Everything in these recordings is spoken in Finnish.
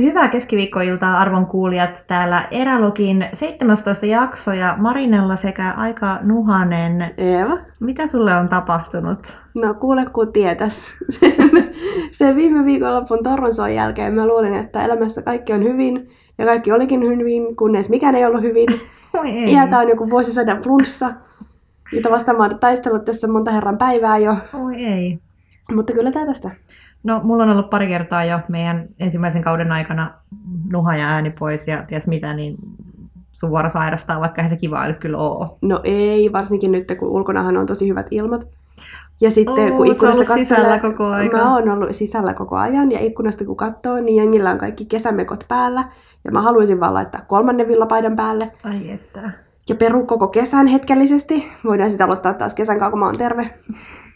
Hyvää keskiviikkoiltaa arvon kuulijat. Täällä Erälogin 17 jakso ja Marinella sekä aika nuhanen. Eeva? Mitä sulle on tapahtunut? No kuule kun tietäs. Se viime viikonlopun torronsoon jälkeen mä luulin, että elämässä kaikki on hyvin. Ja kaikki olikin hyvin, kunnes mikään ei ollut hyvin. Ja tää on joku vuosisadan flunssa. Jota vastaan mä oon taistellut tässä monta herran päivää jo. Oi ei. Mutta kyllä tää tästä. No, mulla on ollut pari kertaa jo meidän ensimmäisen kauden aikana nuha ja ääni pois ja ties mitä, niin suora sairastaa, vaikka eihän se kiva nyt kyllä oo. No ei, varsinkin nyt kun ulkonahan on tosi hyvät ilmat. Ja sitten Oo, kun ikkunasta ollut sisällä koko aika? Mä oon ollut sisällä koko ajan ja ikkunasta kun katsoo, niin jengillä on kaikki kesämekot päällä. Ja mä haluaisin vaan laittaa kolmannen villapaidan päälle. Ai että. Ja peru koko kesän hetkellisesti. Voidaan sitä aloittaa taas kesän kanssa, kun mä oon terve.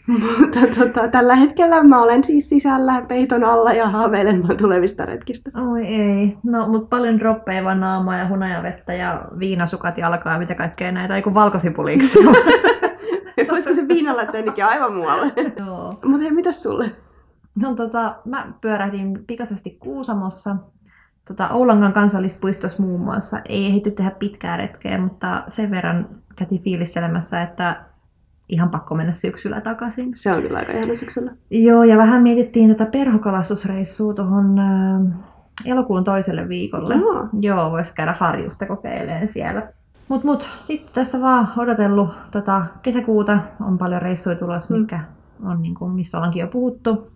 Mutta tota, tällä hetkellä mä olen siis sisällä peiton alla ja haaveilen tulevista retkistä. Oi ei. No, mutta paljon droppeja vaan naamaa ja hunajavettä ja viinasukat jalkaa ja mitä kaikkea näitä. Ei kun valkosipuliksi. Voisiko se viina laittaa aivan muualle? Joo. Mutta hei, mitäs sulle? No tota, mä pyörähdin pikaisesti Kuusamossa. Tota, Oulangan kansallispuistossa muun muassa. Ei ehditty tehdä pitkää retkeä, mutta sen verran käytiin fiilistelemässä, että ihan pakko mennä syksyllä takaisin. Se on kyllä aika ihana syksyllä. Joo, ja vähän mietittiin tätä perhokalastusreissua tuohon äh, elokuun toiselle viikolle. Joo. Joo, voisi käydä harjusta kokeilemaan siellä. Mut, mut, sitten tässä vaan odotellut tota, kesäkuuta. On paljon reissuja tulossa, Mm. mikä on niin kuin, missä ollaankin jo puhuttu.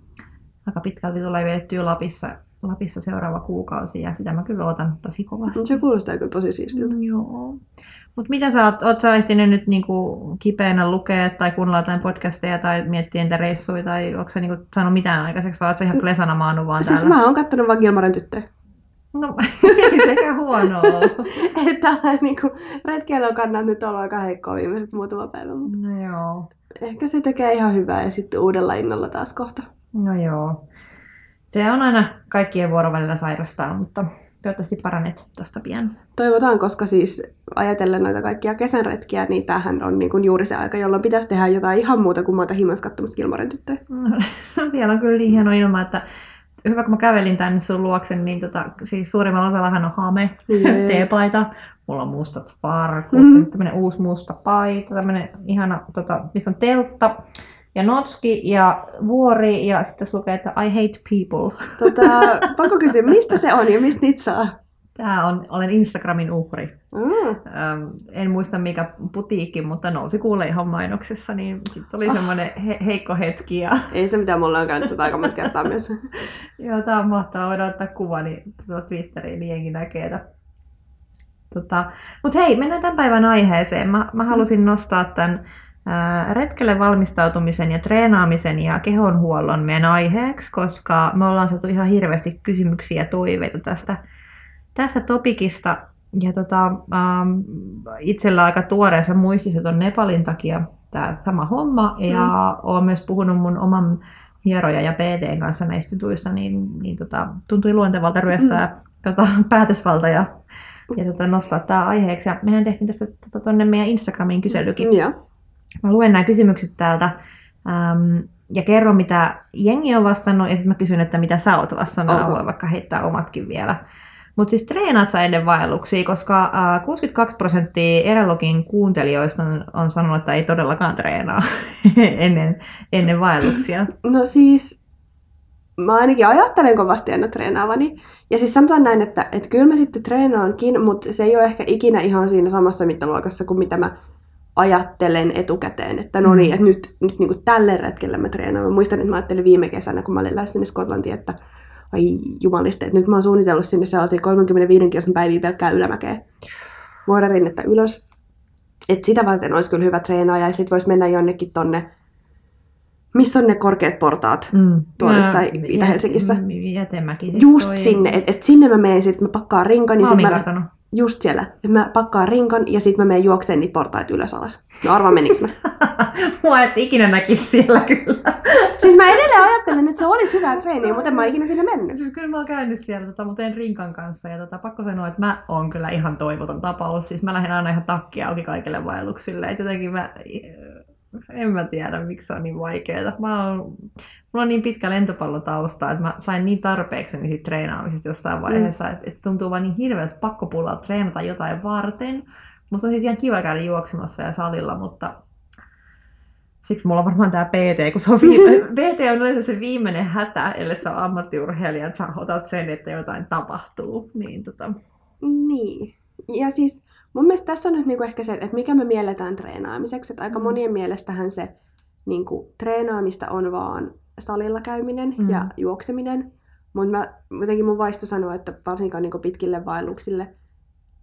Aika pitkälti tulee viettyä Lapissa, Lapissa seuraava kuukausi ja sitä mä kyllä odotan tosi kovasti. Se kuulostaa kyllä tosi siistiltä. Mm, Joo. Mutta mitä sä oot, oot sä ehtinyt nyt niinku kipeänä lukea tai kuunnella jotain podcasteja tai miettiä niitä reissuja tai onko sä niinku saanut mitään aikaiseksi vai oot sä ihan klesana maannut vaan Siis täällä? mä oon kattonut vaan Gilmaren tyttöjä. No, ei sekä huonoa. Että niinku, retkeillä on kannat nyt ollut aika heikkoa viimeiset muutama päivä, mutta No joo. ehkä se tekee ihan hyvää ja sitten uudella innolla taas kohta. No joo. Se on aina kaikkien vuorovälillä sairastaa, mutta toivottavasti paranet tosta pian. Toivotaan, koska siis ajatellen noita kaikkia kesänretkiä, niin tämähän on niin juuri se aika, jolloin pitäisi tehdä jotain ihan muuta kuin maata himas katsomassa Gilmaren tyttöjä. Siellä on kyllä niin hieno ilma, että hyvä kun mä kävelin tänne sun luokse, niin tota, siis suurimmalla osallahan on hame, Jee. teepaita, mulla on mustat farkut, mm. tämmönen uusi musta paita, tämmönen ihana, tota, missä on teltta ja notski ja vuori ja sitten lukee, että I hate people. Tota, pakko kysyä, mistä se on ja mistä niitä saa? Tää on, olen Instagramin uhri. Mm. Ähm, en muista mikä putiikki, mutta nousi kuulee ihan mainoksessa, niin sitten oli semmoinen he- heikko hetki. Ja, Ei se mitään, mulla on käynyt tätä aika monta kertaa myös. joo, tää on mahtavaa, voidaan ottaa kuva niin, tota Twitteriin, niin jengi näkee. Että, tota, Mutta hei, mennään tämän päivän aiheeseen. Mä, mä halusin nostaa tämän retkelle valmistautumisen ja treenaamisen ja kehonhuollon meidän aiheeksi, koska me ollaan saatu ihan hirveästi kysymyksiä ja toiveita tästä, tästä topikista. Ja tota, ähm, itsellä aika tuoreessa muistissa on Nepalin takia tämä sama homma. Ja mm. olen myös puhunut mun oman hieroja ja PTn kanssa näistä jutuista, niin, niin tota, tuntui luontevalta ryöstää mm. tota, päätösvalta ja, ja tota, nostaa tämä aiheeksi. Ja mehän tehtiin tässä tota, meidän Instagramiin kyselykin. Joo. Mä luen nämä kysymykset täältä äm, ja kerron, mitä jengi on vastannut, ja sitten mä kysyn, että mitä sä oot vastannut, okay. voi vaikka heittää omatkin vielä. Mutta siis treenaat sä ennen vaelluksia, koska äh, 62 prosenttia Erelogin kuuntelijoista on, on sanonut, että ei todellakaan treenaa ennen, ennen vaelluksia. No siis, mä ainakin ajattelen kovasti aina treenaavani. Ja siis sanotaan näin, että, että kyllä mä sitten treenaankin, mutta se ei ole ehkä ikinä ihan siinä samassa mittaluokassa kuin mitä mä ajattelen etukäteen. Että no niin, Mm. että nyt, nyt niin kuin tälle retkelle mä treenaan. Mä muistan, että mä ajattelin viime kesänä, kun mä olin lähes sinne Skotlantiin, että ai jumaliste, että nyt mä oon suunnitellut sinne sellaisia 35 kilsan päiviä pelkkää ylämäkeä. Vuoda rinnettä ylös. Et sitä varten olisi kyllä hyvä treenaa ja sitten voisi mennä jonnekin tonne, missä on ne korkeat portaat. Mm. Tuolla jossain Itä-Helsingissä. Jätemäki. siis Just toi- sinne, että et sinne mä menen, sit mä pakkaan rinkan, niin sit Malmin mä. Just siellä, mä pakkaan rinkan ja sit mä menen juokseen niitä portaita ylös alas. No arvaa meniks mä. Mua et ikinä näkisi siellä kyllä. siis mä edelleen ajattelen, että se olisi hyvää treeniä, mutta en mä ikinä sinne mennyt. Siis kyllä mä oon käynyt siellä, tota, mutta en rinkan kanssa. Ja tota, pakko sanoa, että mä oon kyllä ihan toivoton tapaus. Siis mä lähden aina ihan takki auki kaikille vaelluksille. Et jotenkin mä, en mä tiedä, miksi se on niin vaikeaa. Mä oon, mulla on niin pitkä lentopallotausta, että mä sain niin tarpeeksi siitä treenaamisesta jossain vaiheessa, mm. että, että tuntuu vaan niin hirveältä pakkopullaa treenata jotain varten. Musta on siis ihan kiva käydä juoksemassa ja salilla, mutta siksi mulla on varmaan tämä PT, kun se on viime... PT on yleensä se viimeinen hätä, ellei sä ole ammattiurheilija, että sä otat sen, että jotain tapahtuu. Niin, tota... niin. Ja siis mun mielestä tässä on nyt niinku ehkä se, että mikä me mielletään treenaamiseksi. Että aika mm. monien mielestähän se niinku, treenaamista on vaan salilla käyminen mm. ja juokseminen. Mutta jotenkin mun vaisto sanoo, että varsinkaan niinku pitkille vaelluksille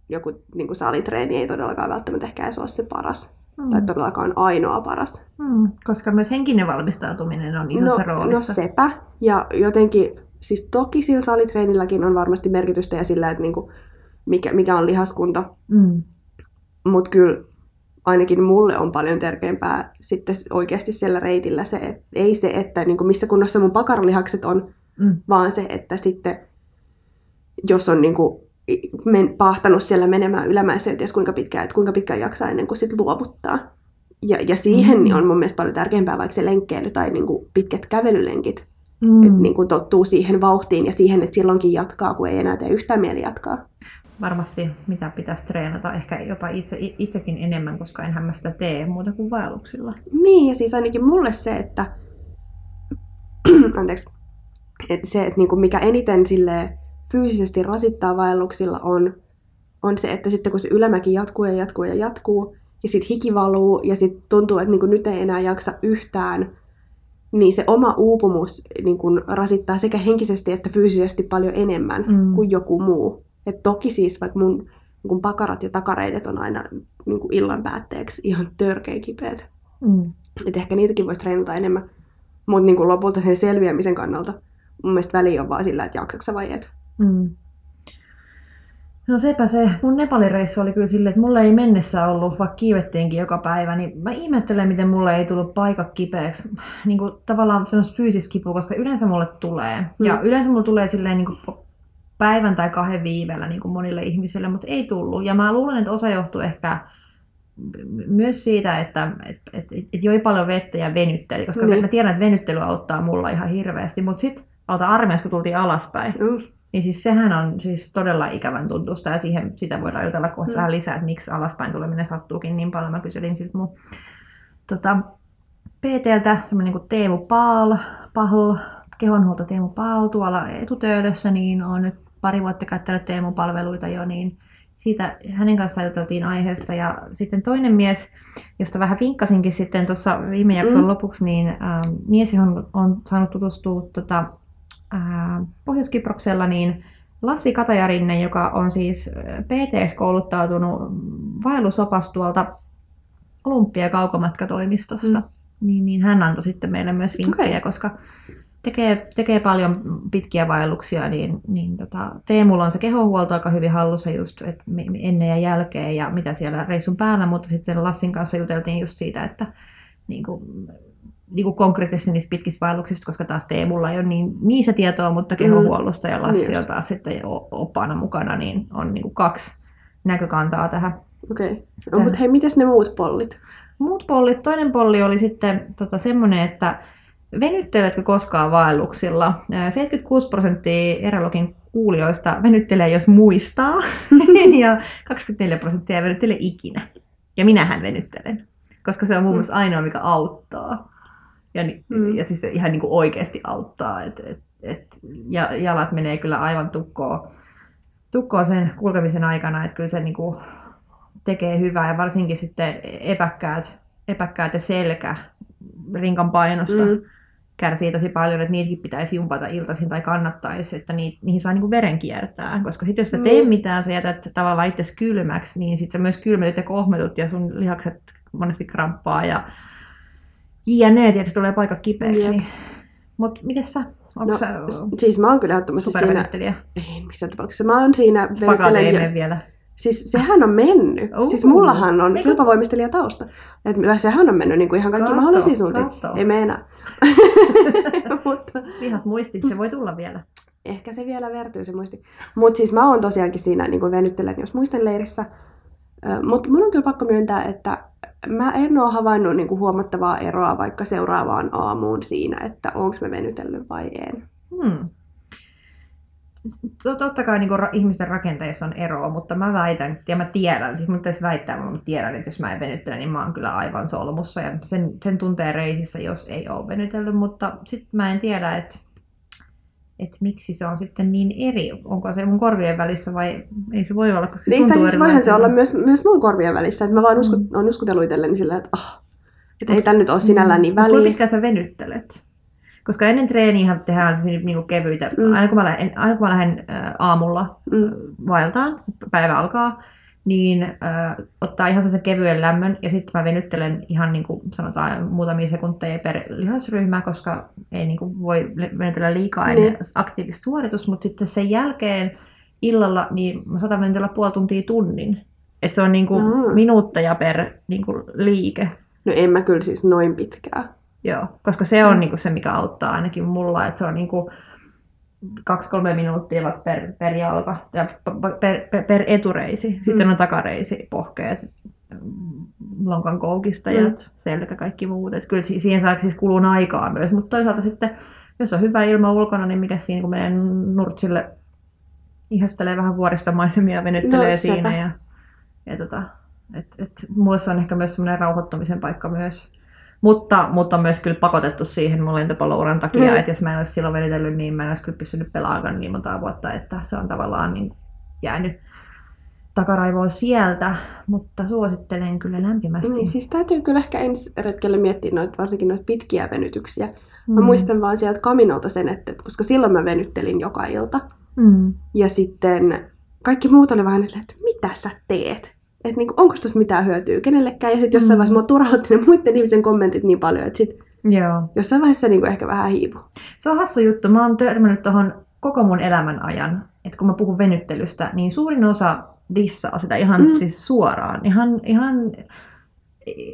joku niinku salitreeni ei todellakaan välttämättä ehkä edes ole se paras. Mm. Tai todellakaan ainoa paras. Mm, koska myös henkinen valmistautuminen on isossa no, roolissa. No sepä. Ja jotenkin, siis toki sillä salitreenilläkin on varmasti merkitystä ja sillä, että niinku, mikä, mikä on lihaskunta. Mm. Mutta kyllä ainakin mulle on paljon tärkeämpää sitten oikeasti siellä reitillä se, että ei se, että niin kuin missä kunnossa mun pakaralihakset on, mm. vaan se, että sitten jos on niin kuin men, pahtanut siellä menemään ylämäessä, ties kuinka pitkään, että kuinka pitkään jaksaa ennen kuin sit luovuttaa. Ja, ja siihen mm. niin on mun mielestä paljon tärkeämpää vaikka se lenkkeily tai niin kuin pitkät kävelylenkit. Mm. Että niin kuin tottuu siihen vauhtiin ja siihen, että silloinkin jatkaa, kun ei enää tee yhtään mieli jatkaa varmasti mitä pitäisi treenata, ehkä jopa itse, itsekin enemmän, koska enhän mä sitä tee muuta kuin vaelluksilla. Niin, ja siis ainakin mulle se, että, anteeksi, että se, että niinku mikä eniten sille fyysisesti rasittaa vaelluksilla on, on se, että sitten kun se ylämäki jatkuu ja jatkuu ja jatkuu, ja sitten hiki valuu, ja sitten tuntuu, että niinku nyt ei enää jaksa yhtään, niin se oma uupumus niin kun rasittaa sekä henkisesti että fyysisesti paljon enemmän mm. kuin joku muu. Et toki siis vaikka mun niin pakarat ja takareidet on aina niin kuin illan päätteeksi ihan törkeä kipeät. Mm. Et ehkä niitäkin voisi treenata enemmän. Mutta niin lopulta sen selviämisen kannalta mun mielestä väli on vaan sillä, että jaksaksa vai et. Mm. No sepä se. Mun Nepalin reissu oli kyllä silleen, että mulle ei mennessä ollut, vaikka kiivettiinkin joka päivä, niin mä ihmettelen, miten mulle ei tullut paikka kipeäksi. Niin kuin tavallaan semmoista fyysistä kipua, koska yleensä mulle tulee. Mm. Ja yleensä mulle tulee silleen niin kuin päivän tai kahden viivellä niin kuin monille ihmisille, mutta ei tullut. Ja mä luulen, että osa johtuu ehkä myös siitä, että et, et, et, et joi paljon vettä ja venytteli, koska niin. mä tiedän, että venyttely auttaa mulla ihan hirveästi, mutta sitten auta armeijassa, kun tultiin alaspäin, mm. niin siis sehän on siis todella ikävän tuntusta ja siihen, sitä voidaan jutella kohta mm. vähän lisää, että miksi alaspäin tuleminen sattuukin niin paljon. Mä kyselin siltä mun tota, PTltä, semmoinen kuin Teemu Paal, Pahl, kehonhuolto Teemu Paal tuolla etutöölössä, niin on nyt pari vuotta käyttänyt Teemu-palveluita jo, niin siitä hänen kanssaan juteltiin aiheesta. Ja sitten toinen mies, josta vähän vinkkasinkin sitten tuossa viime jakson mm. lopuksi, niin äh, mies, johon on saanut tutustua tota, äh, Pohjois-Kyproksella, niin Lassi Katajarinne, joka on siis äh, PTS-kouluttautunut vaellusopas tuolta Olympia- kaukomatkatoimistosta, mm. niin, niin hän antoi sitten meille myös vinkkejä, okay. koska tekee, tekee paljon pitkiä vaelluksia, niin, niin tota, Teemulla on se kehohuolto aika hyvin hallussa just et ennen ja jälkeen ja mitä siellä reissun päällä, mutta sitten Lassin kanssa juteltiin just siitä, että niin kuin, niin kuin konkreettisesti niistä pitkistä vaelluksista, koska taas Teemulla ei ole niin, niissä tietoa, mutta kehohuollosta ja Lassi on taas sitten opana mukana, niin on niin kuin kaksi näkökantaa tähän. Okei. Okay. No, mutta hei, mitäs ne muut pollit? Muut pollit, toinen polli oli sitten tota, semmoinen, että Venytteletkö koskaan vaelluksilla? 76 prosenttia Erologin kuulijoista venyttelee, jos muistaa, ja 24 prosenttia ei venyttele ikinä. Ja minähän venyttelen, koska se on muun muassa ainoa, mikä auttaa. Ja, mm. ja siis se ihan niin kuin oikeasti auttaa. Et, et, et, ja jalat menee kyllä aivan tukkoon, tukkoon sen kulkemisen aikana, että kyllä se niin kuin tekee hyvää. Ja varsinkin sitten epäkkäät, epäkkäät ja selkä rinkan painosta. Mm kärsii tosi paljon, että niitäkin pitäisi jumpata iltaisin tai kannattaisi, että niihin, niihin saa niinku veren kiertää. Koska sitten jos sä tee mm. mitään, sä jätät tavallaan itse kylmäksi, niin sitten sä myös kylmetyt ja kohmetut ja sun lihakset monesti kramppaa ja jne, tietysti tulee paikka kipeäksi. Niin. Mutta miten sä? Onko no, sä siis mä oon kyllä ehdottomasti siinä... Ei missään tapauksessa. Mä oon siinä... Spagaat ei vielä. Siis sehän on mennyt. Uh, siis mullahan on Eiku... kilpavoimistelija tausta. Et sehän on mennyt niin kuin ihan kaikki katso, mahdollisia suuntiin. Ei me enää. Mutta... Lihas muisti, se voi tulla vielä. Ehkä se vielä vertyy se muisti. Mutta siis mä oon tosiaankin siinä niin venyttelen, jos muistan leirissä. Mutta mun on kyllä pakko myöntää, että mä en ole havainnut niinku huomattavaa eroa vaikka seuraavaan aamuun siinä, että onko mä venytellyt vai en. Hmm. Totta kai niin ra- ihmisten rakenteissa on eroa, mutta mä väitän, ja mä tiedän, siis mutta väittää, mutta mä tiedän, että jos mä en venyttele, niin mä oon kyllä aivan solmussa, ja sen, sen tuntee reisissä, jos ei ole venytellyt, mutta sitten mä en tiedä, että että miksi se on sitten niin eri. Onko se mun korvien välissä vai ei se voi olla, koska se niin, tuntuu siis voihan se olla myös, myös mun korvien välissä. Että mä vaan uskut, mm. on uskutellut itselleni sillä, että, oh, että ei tämä nyt ole sinällään niin väliä. Kuinka pitkään sä venyttelet? Koska ennen treeniä tehdään siis niinku kevyitä. Mm. Aina kun mä lähden, aina kun mä lähden äh, aamulla mm. vaeltaan, päivä alkaa, niin äh, ottaa ihan sen kevyen lämmön ja sitten mä venyttelen ihan niin kuin sanotaan muutamia sekunteja per lihasryhmä, koska ei niin kuin voi venytellä liikaa ennen niin. aktiivista suoritus, mutta sitten sen jälkeen illalla niin mä saatan venytellä puoli tuntia tunnin. että se on niin kuin mm. minuutteja per niin kuin liike. No en mä kyllä siis noin pitkää. Joo, koska se on mm. niin kuin se, mikä auttaa ainakin mulla, että se on niin kuin, kaksi-kolme minuuttia vaikka per, per jalka ja per, per, per etureisi. Mm. Sitten on takareisi, pohkeet, lonkan koukistajat, mm. selkä, kaikki muut. Et kyllä siihen saa siis kuluu aikaa myös, mutta toisaalta sitten, jos on hyvä ilma ulkona, niin mikä siinä, kun menee nurtsille, ihastelee vähän vuoristomaisemia, venyttelee no, siinä. Ja, ja tota, et, et, mulle se on ehkä myös semmoinen rauhoittumisen paikka myös mutta, mutta myös kyllä pakotettu siihen mun lentopalouran takia, mm. että jos mä en olisi silloin venytellyt, niin mä en olisi kyllä pystynyt pelaamaan niin monta vuotta, että se on tavallaan niin jäänyt takaraivoon sieltä, mutta suosittelen kyllä lämpimästi. Niin, siis täytyy kyllä ehkä ensi retkelle miettiä noita, varsinkin noita pitkiä venytyksiä. Mä mm. muistan vaan sieltä kaminolta sen, että koska silloin mä venyttelin joka ilta. Mm. Ja sitten kaikki muut oli vähän silleen, että mitä sä teet? Että niinku, onko tuossa mitään hyötyä kenellekään. Ja sitten jossain mm. vaiheessa mua turhautti ne muiden ihmisen kommentit niin paljon, että sit Joo. jossain vaiheessa niinku ehkä vähän hiipu. Se on hassu juttu. Mä oon törmännyt tuohon koko mun elämän ajan, että kun mä puhun venyttelystä, niin suurin osa dissaa sitä ihan mm. siis suoraan. Ihan, ihan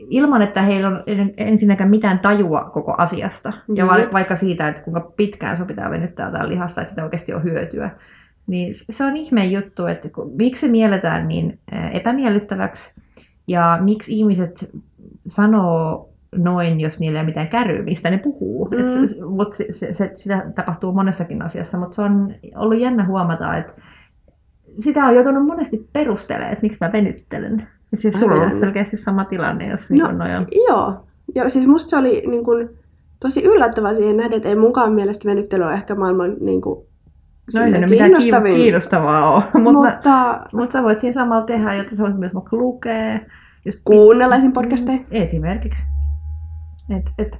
ilman, että heillä on ensinnäkään mitään tajua koko asiasta. Ja va- vaikka siitä, että kuinka pitkään se pitää venyttää jotain lihasta, että sitä oikeasti on hyötyä. Niin se on ihme juttu, että miksi se mielletään niin epämiellyttäväksi ja miksi ihmiset sanoo noin, jos niillä ei ole mitään käryä, mistä ne puhuu. Mm. Et se, mut se, se, se, sitä tapahtuu monessakin asiassa, mutta se on ollut jännä huomata, että sitä on joutunut monesti perustelemaan, että miksi mä venyttelen. Ja siis sulla on selkeästi sama tilanne, jos niin no, noin on. Joo. Ja siis musta se oli niin kun, tosi yllättävää siihen nähdä, että ei munkaan mielestä venyttely ole ehkä maailman niin kun, No ei se mitään kiinnostavaa ole, mutta, mutta, mutta sä voit siinä samalla tehdä, jotta sä voit myös vaikka lukea. Just kuunnella esim. podcasteja. Mm, esimerkiksi. Et, et,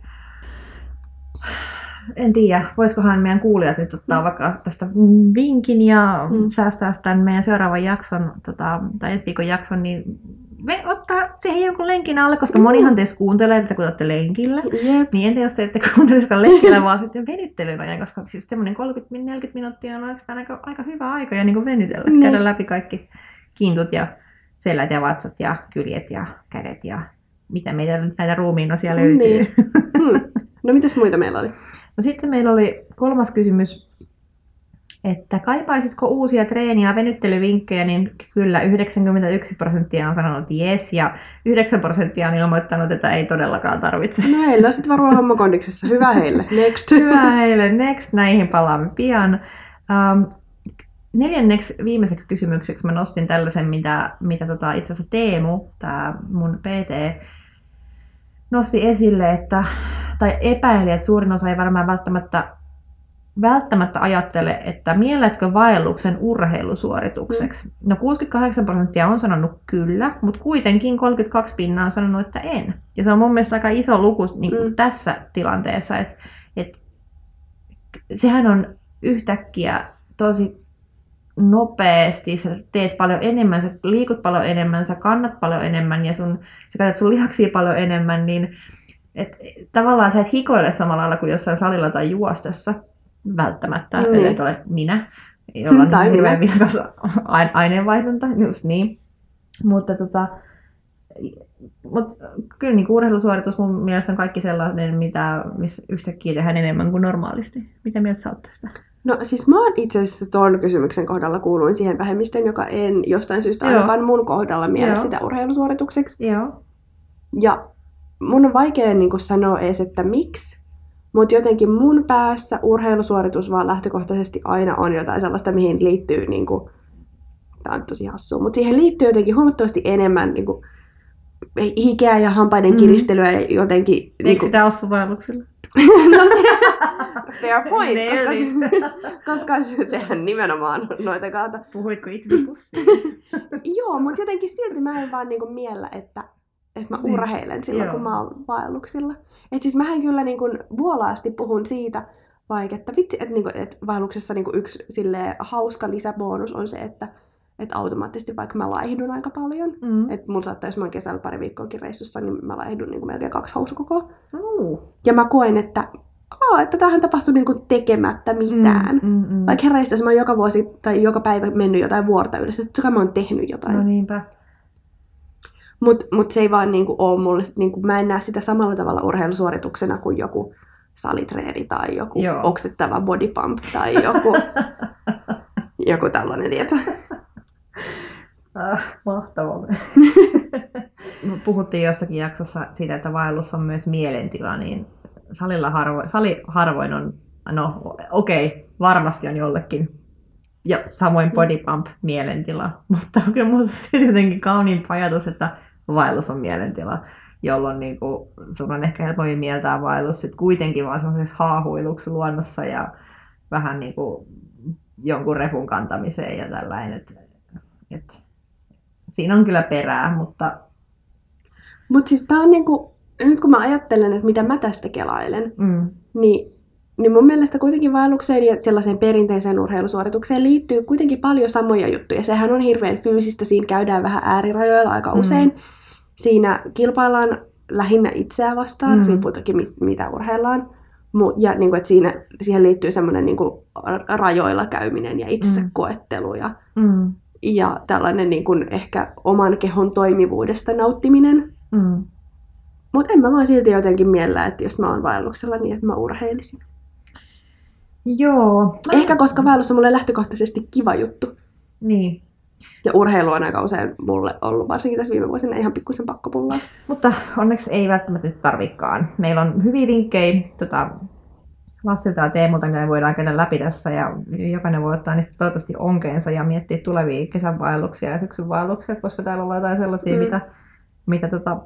en tiedä, voisikohan meidän kuulijat nyt ottaa mm. vaikka tästä vinkin ja mm. säästää tämän meidän seuraavan jakson, tota, tai ensi viikon jakson, niin me ottaa siihen jonkun lenkin alle, koska monihan teistä kuuntelee, että kun olette lenkillä. Yep. Niin entä jos te ette kuuntelisikaan lenkillä, vaan sitten venyttelyn ajan, koska siis semmoinen 30-40 minuuttia on oikeastaan aika, aika hyvä aika ja niin venytellä, mm. käydä läpi kaikki kiintut ja selät ja vatsat ja kyljet ja kädet ja mitä meitä näitä ruumiin osia löytyy. Niin. Hmm. No mitäs muita meillä oli? No sitten meillä oli kolmas kysymys että kaipaisitko uusia treeni- ja venyttelyvinkkejä, niin kyllä 91 prosenttia on sanonut yes ja 9 prosenttia on ilmoittanut, että ei todellakaan tarvitse. No heillä on sitten varmaan homma kondiksessa. Hyvä heille. Next. Hyvä heille. Next. Näihin palaamme pian. Um, neljänneksi viimeiseksi kysymykseksi mä nostin tällaisen, mitä, mitä tota, itse asiassa Teemu, tämä mun PT, nosti esille, että, tai epäili, että suurin osa ei varmaan välttämättä välttämättä ajattele, että mielletkö vaelluksen urheilusuoritukseksi. Mm. No 68 prosenttia on sanonut kyllä, mutta kuitenkin 32 pinnaa on sanonut, että en. Ja se on mun mielestä aika iso luku niin mm. tässä tilanteessa, että, että sehän on yhtäkkiä tosi nopeasti, sä teet paljon enemmän, sä liikut paljon enemmän, sä kannat paljon enemmän ja sun, sä käytät sun lihaksia paljon enemmän, niin et, tavallaan sä et hikoile samalla lailla kuin jossain salilla tai juostessa välttämättä, mm. ellei ole minä, jolla on hirveän vilkas aineenvaihdunta, just niin. Mutta tota, mut kyllä niin urheilusuoritus mun mielestä on kaikki sellainen, mitä, missä yhtäkkiä tehdään enemmän kuin normaalisti. Mitä mieltä sä oot tästä? No siis mä oon itse asiassa tuon kysymyksen kohdalla kuuluin siihen vähemmistöön, joka en jostain syystä Joo. ainakaan mun kohdalla miele Joo. sitä urheilusuoritukseksi. Joo. Ja mun on vaikea niin kuin sanoa edes, että miksi, mutta jotenkin mun päässä urheilusuoritus vaan lähtökohtaisesti aina on jotain sellaista, mihin liittyy, niin kuin, tämä on tosi hassua, mutta siihen liittyy jotenkin huomattavasti enemmän niin kuin, hikeä ja hampaiden Mm. kiristelyä ja jotenkin... Eikö Niin kuin, sitä ole sun vaelluksella? no, se, fair point, Nailed koska, koska se- sehän nimenomaan noita kaata. Puhuitko itsesi pussiin? Joo, mutta jotenkin silti mä en vaan niinku miellä, että, että mä Niin. urheilen silloin, Joo. kun mä oon vaelluksilla. Et siis mähän kyllä niinku vuolaasti puhun siitä, vaikka että vitsi, että niinku, et vaelluksessa niinku yksi silleen, hauska lisäbonus on se, että et automaattisesti vaikka mä laihdun aika paljon. Mm. Et mun saattaa, jos mä oon kesällä pari viikkoakin reissussa, niin mä laihdun niinku melkein kaksi housukokoa. Uh. Ja mä koen, että, aa, että tähän tapahtuu niinku tekemättä mitään. Mm, mm, mm. Vaikka herra jos mä oon joka vuosi tai joka päivä mennyt jotain vuorta yhdessä, totta kai mä oon tehnyt jotain. No niinpä. Mutta mut se ei vaan niinku ole mulle, niinku, mä en näe sitä samalla tavalla urheilusuorituksena kuin joku salitreeni tai joku Joo. oksettava body pump tai joku, joku tällainen, tieto. Ah, mahtavaa. Puhuttiin jossakin jaksossa siitä, että vaellus on myös mielentila, niin salilla harvo, sali harvoin on, no okei, okay, varmasti on jollekin. Ja samoin body pump mielentila, mutta kyllä minusta se jotenkin kauniin ajatus, että vaellus on mielentila, jolloin niin kuin, sun on ehkä helpommin mieltää vaellus sit kuitenkin vaan semmoisessa haahuiluksi luonnossa ja vähän niin kuin jonkun repun kantamiseen ja tällainen. Et, et, siinä on kyllä perää, mutta Mutta siis tää on niinku, nyt kun mä ajattelen, että mitä mä tästä kelailen, mm, niin, niin mun mielestä kuitenkin vaellukseen ja sellaiseen perinteiseen urheilusuoritukseen liittyy kuitenkin paljon samoja juttuja. Sehän on hirveän fyysistä, siinä käydään vähän äärirajoilla aika Mm. Siinä kilpaillaan lähinnä itseä vastaan, Mm. riippuu toki mi- mitä urheillaan. Ja niin kuin, että siinä, siihen liittyy semmoinen niin kuin, rajoilla käyminen ja itsensä Mm. mm. koettelu ja, mm, ja tällainen niin kuin, ehkä oman kehon toimivuudesta nauttiminen. mm. Mutta en mä vaan silti jotenkin miellä, että jos mä oon vaelluksella, niin että mä urheilisin. Joo. Mä- Ehkä koska vaellus on mulle lähtökohtaisesti kiva juttu. Niin. Ja urheilu on aika usein mulle ollut, varsinkin tässä viime vuosina, ihan pikkusen pakkopullaa. Mutta onneksi ei välttämättä nyt tarvikaan. Meillä on hyviä vinkkejä tota, Lassilta ja Teemulta, mitä me voidaan käydä läpi tässä. Ja jokainen voi ottaa niistä toivottavasti onkeensa ja miettiä tulevia kesän vaelluksia ja syksyn vaelluksia, että voisiko täällä olla jotain sellaisia, Mm. mitä, mitä tota,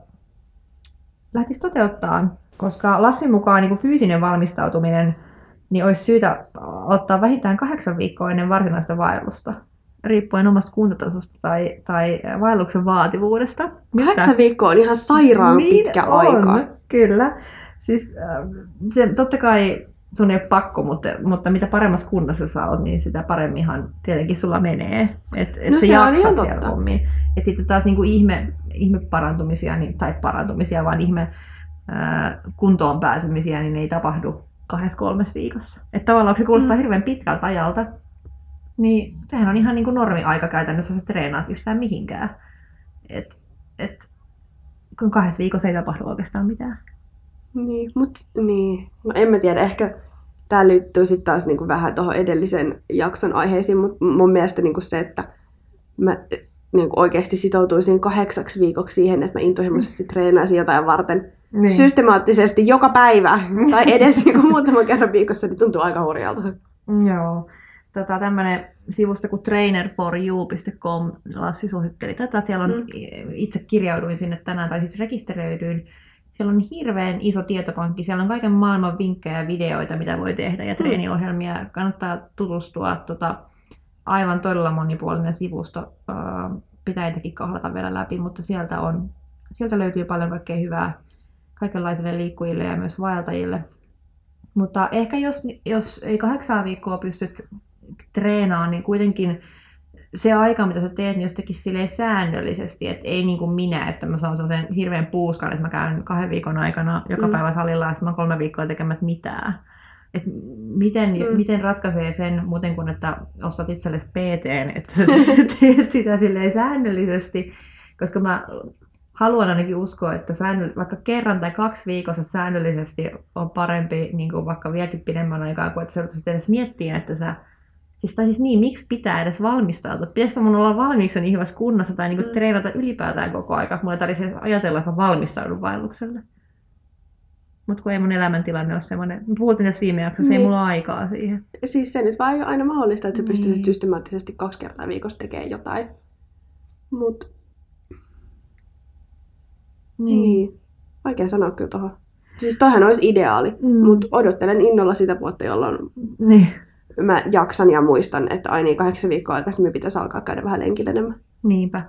lähtisi toteuttaa. Koska Lassin mukaan niin kuin fyysinen valmistautuminen niin olisi syytä ottaa vähintään kahdeksan viikkoa ennen varsinaista vaellusta, riippuen omasta kuntotasosta tai, tai vaelluksen vaativuudesta. Kahdeksan viikkoa on ihan sairaan Niin pitkä on, aika. Kyllä. Siis äh, se, totta kai sun ei ole pakko, mutta, mutta mitä paremmassa kunnossa sä oot, niin sitä paremminhan tietenkin sulla menee. Että et No sä se on ihan jaksat totta. siellä hommiin. Et sitten taas niinku ihme, ihme parantumisia, niin, tai parantumisia, vaan ihme ää, kuntoon pääsemisiä, niin ne ei tapahdu kahdessa kolmes viikossa. Että tavallaan se kuulostaa Mm. hirveän pitkältä ajalta, niin sehän on ihan niin kuin normi-aika käytännössä, jos treenaat yhtään mihinkään. Et, et, kun kahdessa viikossa ei tapahdu oikeastaan mitään. Niin, mut niin. No en mä tiedä, ehkä tämä liittyy sitten taas niinku vähän tuohon edellisen jakson aiheisiin, mutta mun mielestä niinku se, että mä niinku oikeasti sitoutuisin kahdeksaksi viikoksi siihen, että mä intohimoisesti treenaisin jotain varten Niin. systemaattisesti joka päivä tai edes niinku muutaman kerran viikossa, niin tuntuu aika hurjalta. Joo. Tota, tämmöinen sivusto kuin trainerforyou.com, Lassi suositteli tätä. Siellä on, Mm. itse kirjauduin sinne tänään, tai siis rekisteröidyin. Siellä on hirveän iso tietopankki, siellä on kaiken maailman vinkkejä ja videoita, mitä voi tehdä, ja treeniohjelmia. Kannattaa tutustua. Tota, aivan todella monipuolinen sivusto. Pitää jotenkin kahlata vielä läpi, mutta sieltä, on, sieltä löytyy paljon kaikkea hyvää kaikenlaisille liikkujille ja myös vaeltajille. Mutta ehkä jos, jos ei kahdeksan viikkoa pystyt treenaamaan, niin kuitenkin se aika, mitä sä teet, niin jos tekisi silleen säännöllisesti, että ei niin kuin minä, että mä saan sellaisen hirveän puuskan, että mä käyn kahden viikon aikana joka Mm. päivä salilla, ja sitten mä oon kolme viikkoa tekemät mitään. Et miten, Mm. miten ratkaisee sen muuten kuin, että ostat itsellesi PT, että sä teet sitä silleen säännöllisesti, koska mä haluan ainakin uskoa, että säännöll- vaikka kerran tai kaksi viikossa säännöllisesti on parempi niin kuin vaikka vieläkin pidemmän aikaa, kuin että sä edes miettiä, että sä Siis, tai siis niin, miksi pitää edes valmistautua? Pitäisikö mun olla valmiiksi niin hyvässä kunnossa tai niin kuin Mm. treenata ylipäätään koko aika? Mulla ei tarvitse ajatella, että mä valmistaudun vaellukselle. Mutta kun ei mun elämäntilanne ole semmoinen. Puhuttiin tässä viime jaksossa, ei Niin. mulla ole aikaa siihen. Siis se nyt vaan ei ole aina mahdollista, että sä Niin. pystyisit systemaattisesti kaksi kertaa viikossa tekemään jotain. Mut niin. niin. Vaikea sanoa kyllä tuohon. Siis toihan olisi ideaali, mm. mutta odottelen innolla sitä vuotta, jolloin Niin. Mä jaksan ja muistan, että ai niin, kahdeksan viikkoa aikaisemmin pitäisi alkaa käydä vähän lenkillä enemmän. Niinpä.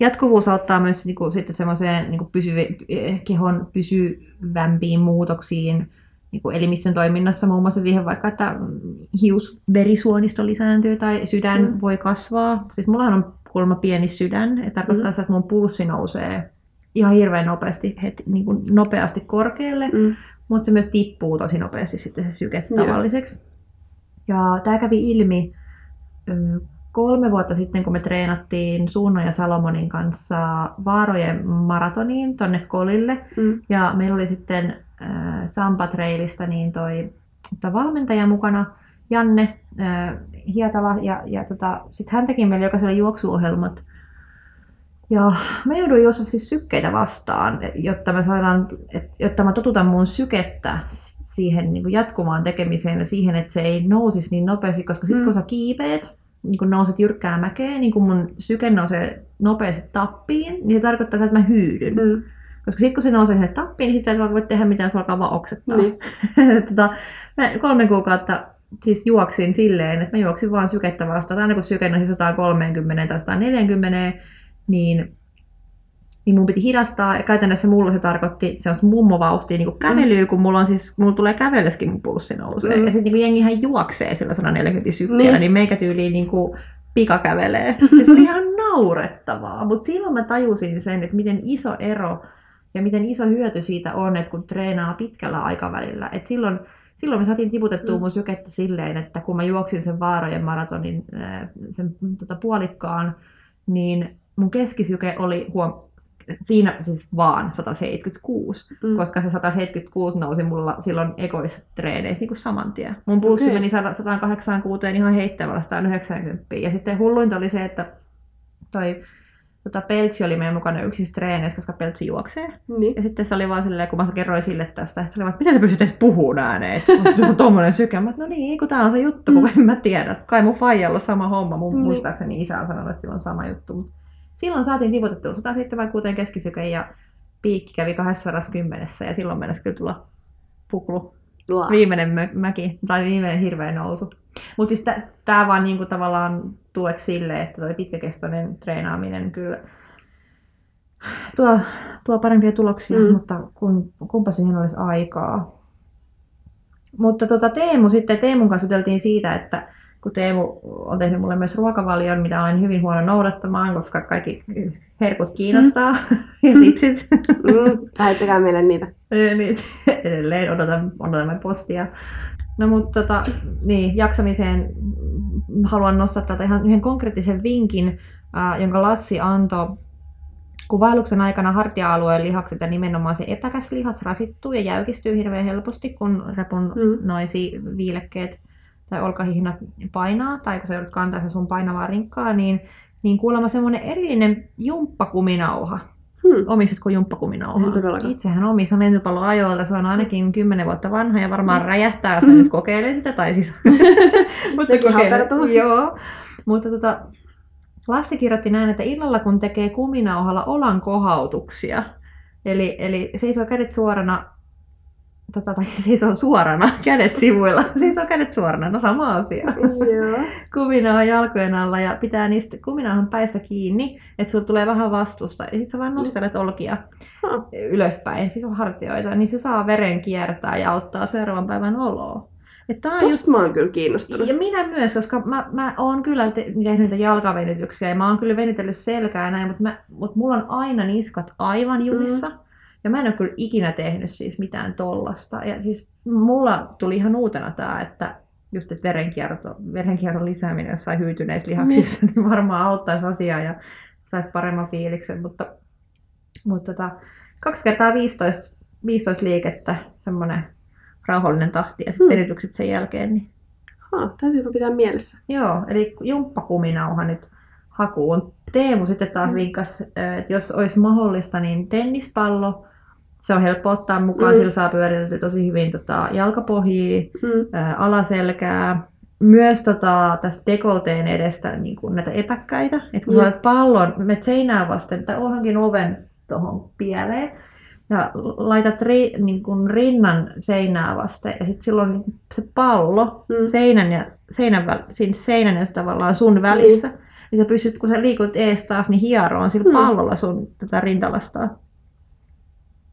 Jatkuvuus auttaa myös niin kuin, sitten semmoiseen niin kuin pysyvi, eh, kehon pysyvämpiin muutoksiin niin kuin elimistön toiminnassa, muun muassa siihen vaikka, että hiusverisuonisto lisääntyy tai sydän Mm. voi kasvaa. Sitten mulla on kuulemma pieni sydän, ja tarkoittaa Mm. sitä, että mun pulssi nousee ihan hirveän nopeasti, heti, niin kuin nopeasti korkealle, Mm. mutta se myös tippuu tosi nopeasti sitten se syke tavalliseksi. Ja tämä kävi ilmi kolme vuotta sitten, kun me treenattiin Suunno ja Salomonin kanssa Vaarojen maratoniin tonne Kolille. Mm. Ja meillä oli sitten äh, Sampa Trailista niin toi, toi valmentaja mukana, Janne äh, Hietala, ja, ja tota, sitten hän teki meille jokaiselle juoksuohjelmat. Ja mä jouduin juossa siis sykkeitä vastaan, jotta mä, saadaan, et, jotta mä totutan mun sykettä siihen niin kuin jatkuvaan tekemiseen ja siihen, että se ei nousisi niin nopeasti, koska sitten Mm. kun sä kiipeet, niin kun nouset jyrkkää mäkeä, niin kun mun syke nousee nopeasti tappiin, niin se tarkoittaa sitä, että mä hyydyn. Mm. Koska sitten kun se nousee sinne tappiin, niin sitten sä et voi tehdä mitään, se alkaa vaan oksettaa. Niin. tota, mä kolme kuukautta siis juoksin silleen, että mä juoksin vaan sykettä vastaan. Aina kun syke nousi 130 tai 140, niin, niin mun piti hidastaa. Ja käytännössä mulla se tarkoitti sellaista mummovauhtia niin kävelyä, kun mulla, on siis, mulla tulee kävelleskin mun pulssi nousee. Mm. Ja sitten niin jengihän juoksee sillä 140 sykkeellä, Niin. niin, meikä tyyliin niin kuin pikakävelee. Ja se oli ihan naurettavaa. Mutta silloin mä tajusin sen, että miten iso ero ja miten iso hyöty siitä on, että kun treenaa pitkällä aikavälillä. Et silloin, silloin me saatiin tiputettua Mm. mun sykettä silleen, että kun mä juoksin sen vaarojen maratonin, sen tota, puolikkaan, niin mun keskisyke oli huom, siinä siis vaan 176, Mm. koska se 176 nousi mulla silloin ekoistreeneissä niin kuin saman tien. Mun pulssi Okei. meni 100 186 ihan heittämällä 190. Ja sitten hulluinta oli se, että toi tota, Peltsi oli meidän mukana yksissä treeneissä, koska Peltsi juoksee. Niin. Ja sitten se oli vaan silleen, kun mä kerroin sille tästä, se oli vaan, että miten sä pystyt edes puhumaan ääneen, että sulla on tommonen syke. Mä, no niin, kun tää on se juttu, kun en mä tiedä. Kai mun faijalla sama homma. Mun Niin. muistaakseni isä on sanonut, että sillä on sama juttu. Mut silloin saatiin tiputettua 176 keskisyke ja piikki kävi 210 ja silloin mennessä kyllä tulla puklu Laa. viimeinen mä- mäki, tai viimeinen hirveä nousu. Mutta siis tämä vaan niinku tavallaan tueksi sille, että toi pitkäkestoinen treenaaminen kyllä tuo, tuo parempia tuloksia, mm. mutta kun, kumpa siihen olisi aikaa. Mutta tota Teemu sitten, Teemun kanssa juteltiin siitä, että kun Teemu on tehnyt mulle myös ruokavalion, mitä olen hyvin huono noudattamaan, koska kaikki herkut kiinnostaa ja ripsit. Mm. Lähettäkää meille niitä. Niin, edelleen odotan, odotamme postia. No mutta tota, niin, jaksamiseen haluan nostaa tätä ihan yhden konkreettisen vinkin, äh, jonka Lassi antoi. Kun vaelluksen aikana hartia-alueen lihakset ja nimenomaan se epäkäs lihas rasittuu ja jäykistyy hirveän helposti, kun repun Mm. noisi viilekkeet tai olkahihnat painaa, tai kun sä joudut kantaa sun painavaa rinkkaa, niin, niin kuulemma semmoinen erillinen jumppakuminauha, Hmm. Omistatko jumppakuminauhaa? En todellakaan. Itsehän omistan lentopalloajoilta, se on ainakin 10 vuotta vanha ja varmaan Mm. räjähtää, jos mä nyt kokeilen sitä, tai siis... Mutta kokeilen. Joo. Mutta tota, Lassi kirjoitti näin, että illalla kun tekee kuminauhalla olan kohautuksia, eli, eli seisoo kädet suorana, tota, tai seisoo suorana, kädet sivuilla, seisoo kädet suorana, no sama asia Joo. kuminaa jalkojen alla ja pitää niistä kuminaahan päistä kiinni, että sulla tulee vähän vastusta. Ja sitten sä vaan nostelet olkia ylöspäin, siis hartioita, niin se saa veren kiertää ja auttaa seuraavan päivän oloa. Et tää on just mä oon kyllä kiinnostunut. ja minä myös, koska mä, mä oon kyllä te- tehnyt niitä jalkavenytyksiä ja mä oon kyllä venytellyt selkää ja näin, mutta, mä, mutta mulla on aina niskat aivan jumissa. Mm. Ja mä en ole kyllä ikinä tehnyt siis mitään tollasta. Ja siis mulla tuli ihan uutena tää, että just että verenkierto, verenkierron lisääminen jossain hyytyneissä lihaksissa niin varmaan auttaisi asiaa ja saisi paremman fiiliksen, mutta Mutta tota, kaksi kertaa 15, 15 liikettä, semmoinen rauhallinen tahti ja sitten Hmm. venytykset sen jälkeen. Niin. Ha, täytyypä pitää mielessä. Joo, eli jumppakuminauha nyt hakuun. Teemu sitten taas Mm. vinkas, että jos olisi mahdollista, niin tennispallo. Se on helppo ottaa mukaan, Mm. sillä saa pyöriteltyä tosi hyvin tota, jalkapohjia, Mm. ää, alaselkää. Myös tota, tässä dekolteen edestä niin kuin näitä epäkkäitä. Et kun sä olet pallon, menet seinää vasten tai ohjankin oven tuohon pieleen ja laitat ri, niin kuin rinnan seinää vasten ja sitten silloin niin se pallo Mm. seinän ja seinän, väl, siinä seinän ja tavallaan sun välissä. Niin sä pystyt, kun sä liikut ees taas, niin hieroon sillä Mm. pallolla sun tätä rintalastaa.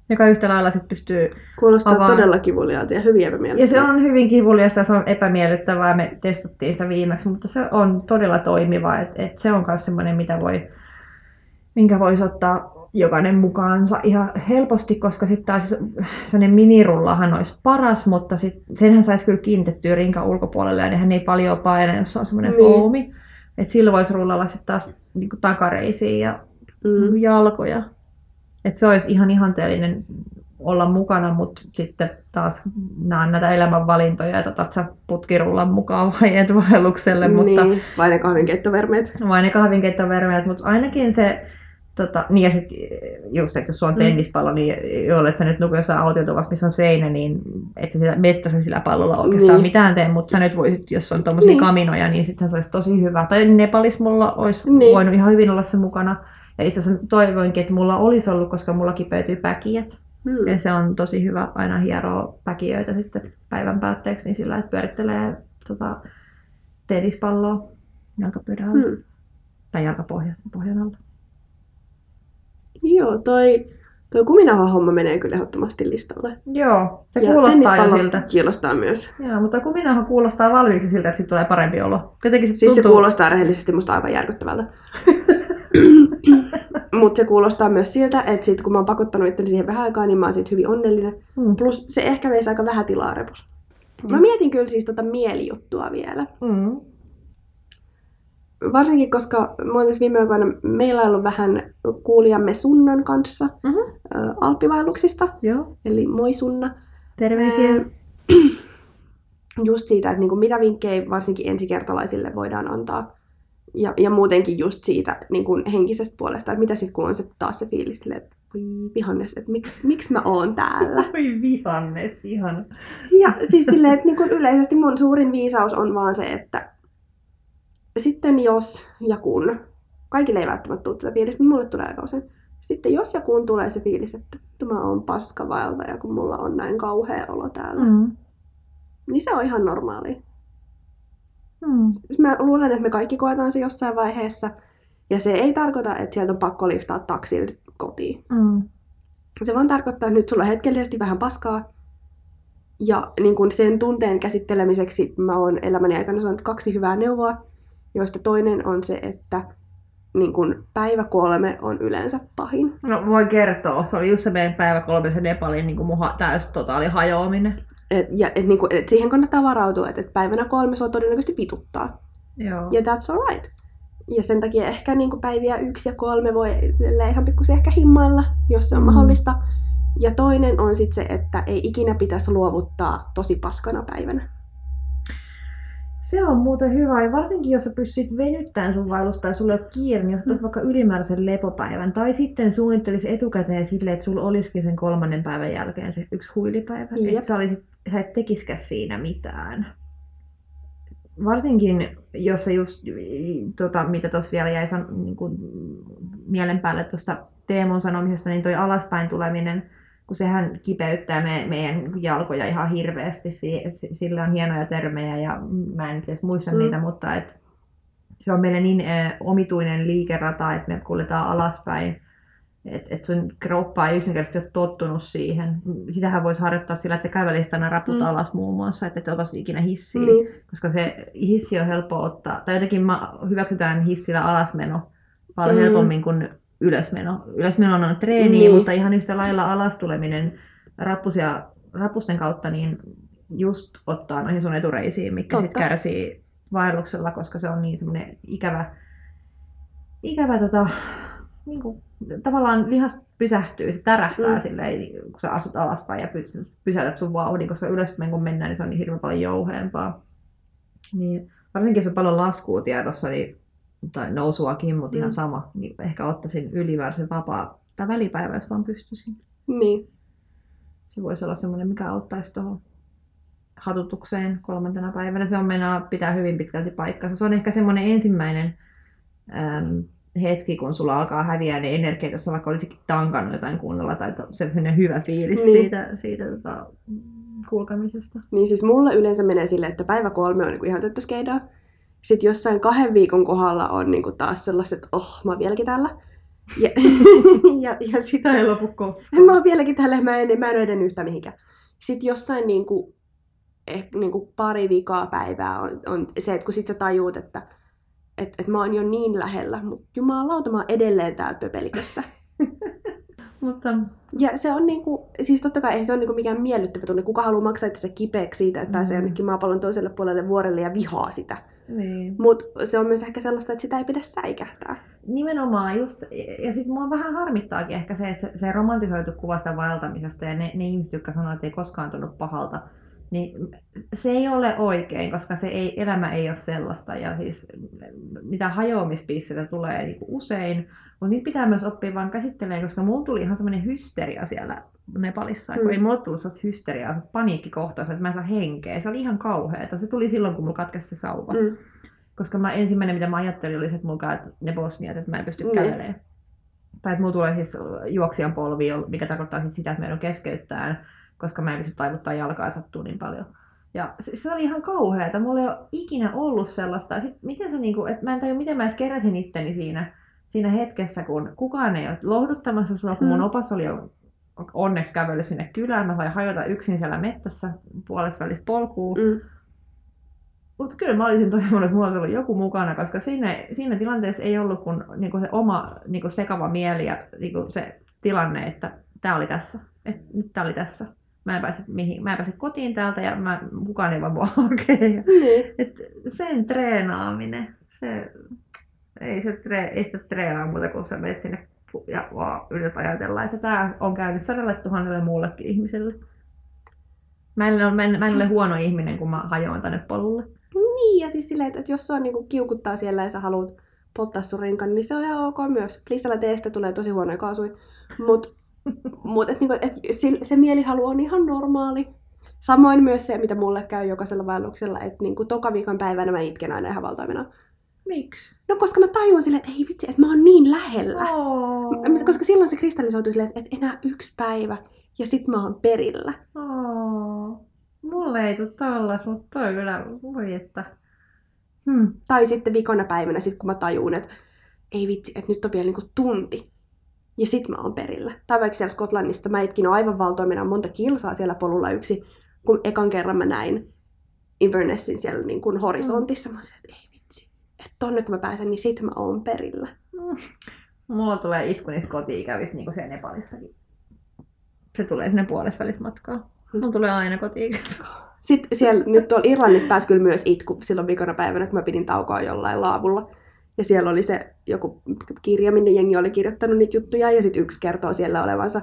Joka yhtä lailla sit pystyy Kuulostaa Avaan. todella kivuliaalta ja hyvin ja epämiellyttävältä. se on hyvin kivuliasta ja se on epämiellyttävää. Me testattiin sitä viimeksi, mutta se on todella toimiva. Et, et se on myös semmoinen, mitä voi, minkä voisi ottaa jokainen mukaansa ihan helposti, koska sitten taas sellainen minirullahan olisi paras, mutta sit, senhän saisi kyllä kiinnitettyä rinkan ulkopuolelle ja nehän ei paljon paina, jos on semmoinen Niin. foomi. Että sillä voisi rullalla sitten taas niin takareisiin ja Mm. jalkoja. Et se olisi ihan ihanteellinen olla mukana, mutta sitten taas nämä on näitä elämänvalintoja, että otat sä putkirullan mukaan vai et vaellukselle, mutta Niin, vai ne kahvinkeittovermeet. vai ne kahvinkeittovermeet, mutta ainakin se, tota, niin ja sitten just, että jos sulla on Mm. tennispallo, niin jollet sä nyt nuku jossain autiotuvassa, missä on seinä, niin et sä sitä metsässä sillä pallolla oikeastaan Niin. mitään tee, mutta sä nyt voisit, jos on tuommoisia Niin. kaminoja, niin sitten se olisi tosi hyvä. Tai Nepalis mulla olisi Niin. voinut ihan hyvin olla se mukana. Ja itse asiassa toivoinkin, että mulla olisi ollut, koska mulla kipeytyy päkiät. Mm. Ja se on tosi hyvä aina hieroa päkiöitä sitten päivän päätteeksi, niin sillä, että pyörittelee tota, tennispalloa jalkapöydän alla. Mm. Tai jalkapohjan pohjan alla. Joo, toi, toi kuminaha-homma menee kyllä ehdottomasti listalle. Joo, se ja kuulostaa jo siltä. kiinnostaa myös. Joo, mutta kuminahan kuulostaa valmiiksi siltä, että siitä tulee parempi olo. Jotenkin se Siis se tuntuu... kuulostaa rehellisesti musta aivan järkyttävältä. Mutta se kuulostaa myös siltä, että sit kun mä oon pakottanut itteni siihen vähän aikaa, niin mä oon siitä hyvin onnellinen. Mm. Plus se ehkä veisi aika vähän tilaa repus. Mä Mm. mietin kyllä siis tota mielijuttua vielä. Mm. Varsinkin, koska mä oon tässä viime aikoina meillä vähän kuulijamme Sunnan kanssa Mhm. ö, alppivaelluksista. Joo, Eli moi Sunna. terveisiä. Ää, Just siitä, että niinku mitä vinkkejä varsinkin ensikertalaisille voidaan antaa. Ja, ja muutenkin just siitä niin kuin henkisestä puolesta, että mitä sitten kun on se, taas se fiilis, että voi vihannes, että miksi, miksi mä oon täällä. Oi vihannes, ihan. Ja siis silleen, että niin kuin yleisesti mun suurin viisaus on vaan se, että sitten jos ja kun, kaikille ei välttämättä tule tätä fiilistä, mutta mulle tulee aika usein. Sitten jos ja kun tulee se fiilis, että mä oon paskavaeltaja, kun mulla on näin kauhea olo täällä. Mm. niin se on ihan normaali. Mm. Siis Mä luulen, että me kaikki koetaan se jossain vaiheessa. Ja se ei tarkoita, että sieltä on pakko liftaa taksilla kotiin. Mm. Se vaan tarkoittaa, että nyt sulla on hetkellisesti vähän paskaa. Ja niin kun sen tunteen käsittelemiseksi mä oon elämäni aikana saanut kaksi hyvää neuvoa, joista toinen on se, että niin kun päivä kolme on yleensä pahin. No voin kertoa, se oli just se meidän päivä kolme se Nepalin niin mun ha- täys totaali hajoaminen. Et, ja et, niin kun, et siihen kannattaa varautua, että et päivänä kolme sua todennäköisesti vituttaa. Joo. Ja that's alright. Ja sen takia ehkä niin kuin päiviä yksi ja kolme voi ihan pikkusen ehkä himmailla, jos se on mm. mahdollista. Ja toinen on sitten se, että ei ikinä pitäisi luovuttaa tosi paskana päivänä. Se on muuten hyvä, ja varsinkin jos sä pystyt venyttämään sun vaellusta sulla ei ole kiire, niin jos mm. vaikka ylimääräisen lepopäivän, tai sitten suunnittelisi etukäteen silleen, että sulla olisikin sen kolmannen päivän jälkeen se yksi huilipäivä, Jep. että sä, olisit, sä et tekiskään siinä mitään. Varsinkin, jos se just, tota, mitä tuossa vielä jäi san, niin kuin, mielen päälle tuosta Teemun sanomisesta, niin toi alaspäin tuleminen, kun sehän kipeyttää me, meidän jalkoja ihan hirveästi. Si, si- sillä on hienoja termejä ja mä en nyt edes muista Mm. mm. niitä, mutta et, se on meille niin äh, omituinen liikerata, että me kuljetaan alaspäin. Että et sun kroppa ei yksinkertaisesti ole tottunut siihen. Sitähän voisi harjoittaa sillä, että se kävelisi aina raput Mm. mm. alas muun muassa, että et otaisi ikinä hissiä. Niin. Koska se hissi on helppo ottaa, tai jotenkin ma- hyväksytään hissillä alasmeno paljon Mm. mm. helpommin kuin ylösmeno. Ylösmeno on treeniä, Niin. mutta ihan yhtä lailla alastuleminen rappusia, rappusten kautta niin just ottaa noihin sun etureisiin, mikä Totta. sitten kärsii vaelluksella, koska se on niin semmoinen ikävä, ikävä tota, niin kuin, tavallaan lihas pysähtyy, se tärähtää Mm. silleen, kun sä asut alaspäin ja py- pysäytät sun vauhdin, koska ylöspäin kun mennään, niin se on niin hirveän paljon jouheempaa. Niin, varsinkin jos on paljon laskua tiedossa, niin, tai nousuakin, mutta Mm. ihan sama, niin ehkä ottaisin ylimääräisen vapaa tai välipäivä, jos vaan pystyisin. Niin. Se voisi olla semmoinen, mikä auttaisi tuohon hatutukseen kolmantena päivänä. Se on meinaa pitää hyvin pitkälti paikkansa. Se on ehkä semmoinen ensimmäinen äm, hetki, kun sulla alkaa häviää ne energiat, jos vaikka olisikin tankannut jotain kunnolla, tai to- se sellainen hyvä fiilis Niin. siitä, siitä tota, kulkemisesta. Niin siis mulla yleensä menee silleen, että päivä kolme on niinku ihan töttöskeidaa. Sitten jossain kahden viikon kohdalla on niinku taas sellaiset, että oh, mä oon vieläkin täällä. Ja, ja, ja sitten ei lopu koskaan. mä oon vieläkin täällä, mä en, mä en ole edennyt yhtään mihinkään. Sitten jossain niinku, ehkä niinku pari vikaa päivää on, on se, että kun sit sä tajuut, että et, et mä oon jo niin lähellä, mutta jumalauta, mä oon edelleen täällä pöpelikössä. Mutta Ja se on niinku, siis totta kai ei se ole niinku mikään miellyttävä tunne. Kuka haluaa maksaa itse kipeäksi siitä, että pääsee Mm. jonnekin maapallon toiselle puolelle vuorelle ja vihaa sitä. Niin. Mutta se on myös ehkä sellaista, että sitä ei pidä säikähtää. Nimenomaan just, ja sitten mua vähän harmittaakin ehkä se, että se, se romantisoitu kuva sitä vaeltamisesta ja ne, ne ihmiset, jotka sanoo, että ei koskaan tunnu pahalta, niin se ei ole oikein, koska se ei, elämä ei ole sellaista. Ja siis niitä hajoamispisteitä tulee niinku usein, mutta niitä pitää myös oppia vaan käsittelemään, koska mulla tuli ihan semmoinen hysteria siellä Nepalissa, mm. kun Mm. ei mulla tullut sellaista hysteriaa, sellaista paniikkikohtaista, että mä en saa henkeä. Se oli ihan kauheata. Se tuli silloin, kun mulla katkesi se sauva. Mm. Koska mä ensimmäinen, mitä mä ajattelin, oli se, että mulla käy ne bosniat, että mä en pysty Niin. kävelemään. Tai että mulla tulee siis juoksijan polvi, mikä tarkoittaa siis sitä, että meidän keskeyttää, koska mä en pysty taivuttaa jalkaa ja sattuu niin paljon. Ja se, se oli ihan kauheata. Mulla ei ole ikinä ollut sellaista. Ja sit, miten se, niinku, että mä en tajua, miten mä edes keräsin itteni siinä, siinä hetkessä, kun kukaan ei ole lohduttamassa sua, kun mun Mm. opas oli jo onneksi kävellyt sinne kylään. Mä sain hajota yksin siellä mettässä puolessa välissä polkuun. Mm. Mutta kyllä mä olisin toivonut, että mulla olisi ollut joku mukana, koska siinä, siinä tilanteessa ei ollut kuin niinku se oma niinku sekava mieli ja niinku se tilanne, että tämä oli tässä. Et nyt tämä oli tässä. Mä en, pääse, mihin, mä en pääse kotiin täältä ja mä, kukaan ei voi mua hakea. Ja, Niin. et sen treenaaminen, se, ei, se tre, ei sitä treenaa muuta kuin sä menet sinne ja vaan yrität ajatella, että tämä on käynyt sadalle tuhannelle muullekin ihmiselle. Mä en, ole, mä, en, mä en ole huono ihminen, kun mä hajoan tänne polulle. Niin, ja siis silleen, että, että jos sua niinku kiukuttaa siellä ja sä haluat polttaa sun rinkan, niin se on ihan ok myös. Pliisalla teestä tulee tosi huonoja kaasuja. Mut, mut et, niinku, et, sil- se mielihalu on ihan normaali. Samoin myös se, mitä mulle käy jokaisella vaelluksella, että niinku toka viikon päivänä mä itken aina ihan valtaimena. Miksi? No koska mä tajuan silleen, että ei vitsi, että mä oon niin lähellä. Oh. Koska silloin se kristallisoituu silleen, että enää yksi päivä ja sit mä oon perillä. Oh. Mulle ei tule tollas, mutta toi kyllä, voi että. Hmm. Tai sitten vikona päivänä, sit kun mä tajuun, että ei vitsi, että nyt on vielä niinku tunti. Ja sit mä oon perillä. Tai vaikka siellä Skotlannissa mä itkin aivan valtoimena monta kilsaa siellä polulla yksi, kun ekan kerran mä näin Invernесsin siellä niin kuin horisontissa. Mä oon silleen, että ei että tonne kun mä pääsen, niin sit mä oon perillä. Mulla tulee itku niistä koti-ikävistä, niin kuin siellä Nepalissakin. Se tulee sinne puolesvälismatkaa. Mulla tulee aina koti Sitten siellä, nyt tuolla Irlannissa pääsi kyllä myös itku silloin vikona päivänä, kun mä pidin taukoa jollain laavulla. Ja siellä oli se joku kirja, minne jengi oli kirjoittanut niitä juttuja, ja sitten yksi kertoo siellä olevansa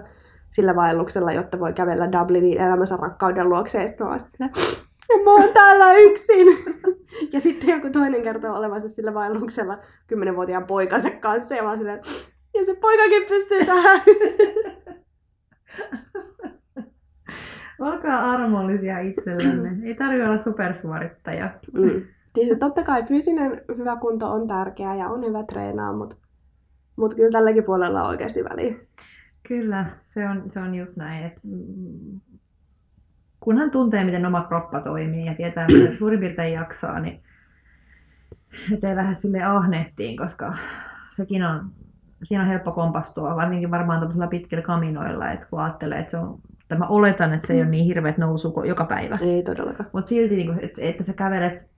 sillä vaelluksella, jotta voi kävellä Dublinin elämänsä rakkauden luokse. Ja sitten mä silleen, ja mä oon täällä yksin. ja sitten joku toinen kertoo olevansa sillä vaelluksella kymmenenvuotiaan poikansa kanssa, ja mä silleen, ja se poikakin pystyy tähän. Olkaa armollisia itsellenne. Ei tarvitse olla supersuorittaja. Mm. Siis totta kai fyysinen hyvä kunto on tärkeää ja on hyvä treenaa, mutta mut kyllä tälläkin puolella on oikeasti väliä. Kyllä, se on, se on just näin. Että mm, kunhan tuntee, miten oma kroppa toimii ja tietää, miten suurin piirtein jaksaa, niin ettei lähde sille ahnehtiin, koska sekin on, siinä on helppo kompastua, varsinkin varmaan tuollaisilla pitkillä kaminoilla, että kun ajattelee, että se on, että mä oletan, että se ei ole niin hirveät nousu kuin joka päivä. Ei todellakaan. Mutta silti, niin että, että sä kävelet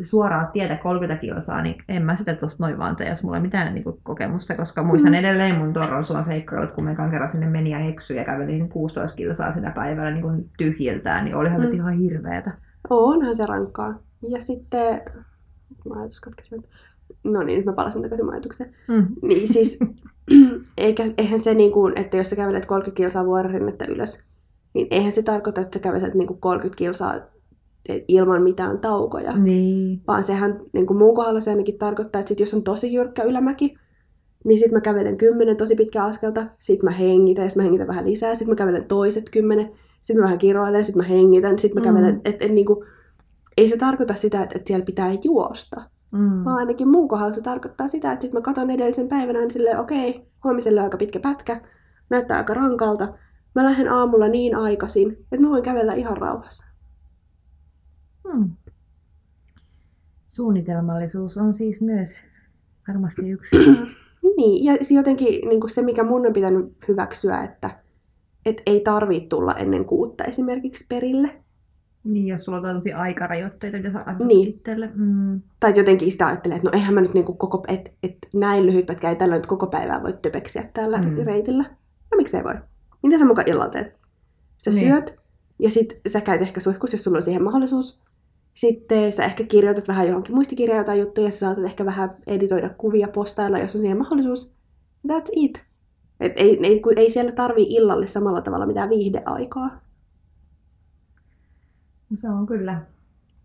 suoraan tietä 30 kilsaa, niin en mä sitä tuosta noin vaan tee, jos mulla ei mitään niin kuin, kokemusta, koska muistan Mm. edelleen mun torron suon seikkailut, kun me ekan kerran sinne meni ja eksyi ja kävelin 16 kilsaa sinä päivänä niin kuin tyhjiltään, niin olihan mm. Mm. ihan hirveetä. Onhan se rankkaa. Ja sitten, mä ajatus katkesi nyt. No niin, nyt mä palasin takaisin ajatukseen. Mm. Niin siis, eikä, eihän se niin kuin, että jos sä kävelet 30 kilsaa vuororinnettä ylös, niin eihän se tarkoita, että sä kävelet niin kuin 30 kilsaa ilman mitään taukoja. Niin. Vaan sehän niin kuin mun kohdalla se ainakin tarkoittaa, että sit jos on tosi jyrkkä ylämäki, niin sitten mä kävelen kymmenen tosi pitkää askelta, sitten mä hengitän, ja sit mä hengitän vähän lisää, sitten mä kävelen toiset kymmenen, sitten mä vähän kiroilen, sitten mä hengitän, sitten mä Mm. kävelen, et, et, niin kuin, ei se tarkoita sitä, että, että siellä pitää juosta, Mm. vaan ainakin mun kohdalla se tarkoittaa sitä, että sitten mä katson edellisen päivänä niin silleen, okei, huomiselle on aika pitkä pätkä, näyttää aika rankalta, mä lähden aamulla niin aikaisin, että mä voin kävellä ihan rauhassa. Mm. Suunnitelmallisuus on siis myös varmasti yksi. Niin, ja se jotenkin niin kuin se, mikä mun on pitänyt hyväksyä, että et ei tarvitse tulla ennen kuutta esimerkiksi perille. niin, jos sulla on tällaisia aikarajoitteita, mitä sä asetat Niin. itselle. Mm. Tai jotenkin sitä ajattelee, että no eihän mä nyt niin kuin koko, et, et näin lyhyt pätkä ei tällä nyt koko päivää voi töpeksiä täällä Mm. reitillä. No miksei voi? Mitä sä muka illalla teet? Sä niin. syöt, ja sit sä käyt ehkä suihkus, jos sulla on siihen mahdollisuus. Sitten sä ehkä kirjoitat vähän johonkin muistikirjaan jotain juttuja, sä saatat ehkä vähän editoida kuvia, postailla, jos on siihen mahdollisuus. That's it. Et ei, ei, kun ei siellä tarvii illalle samalla tavalla mitään viihdeaikaa. No se on kyllä,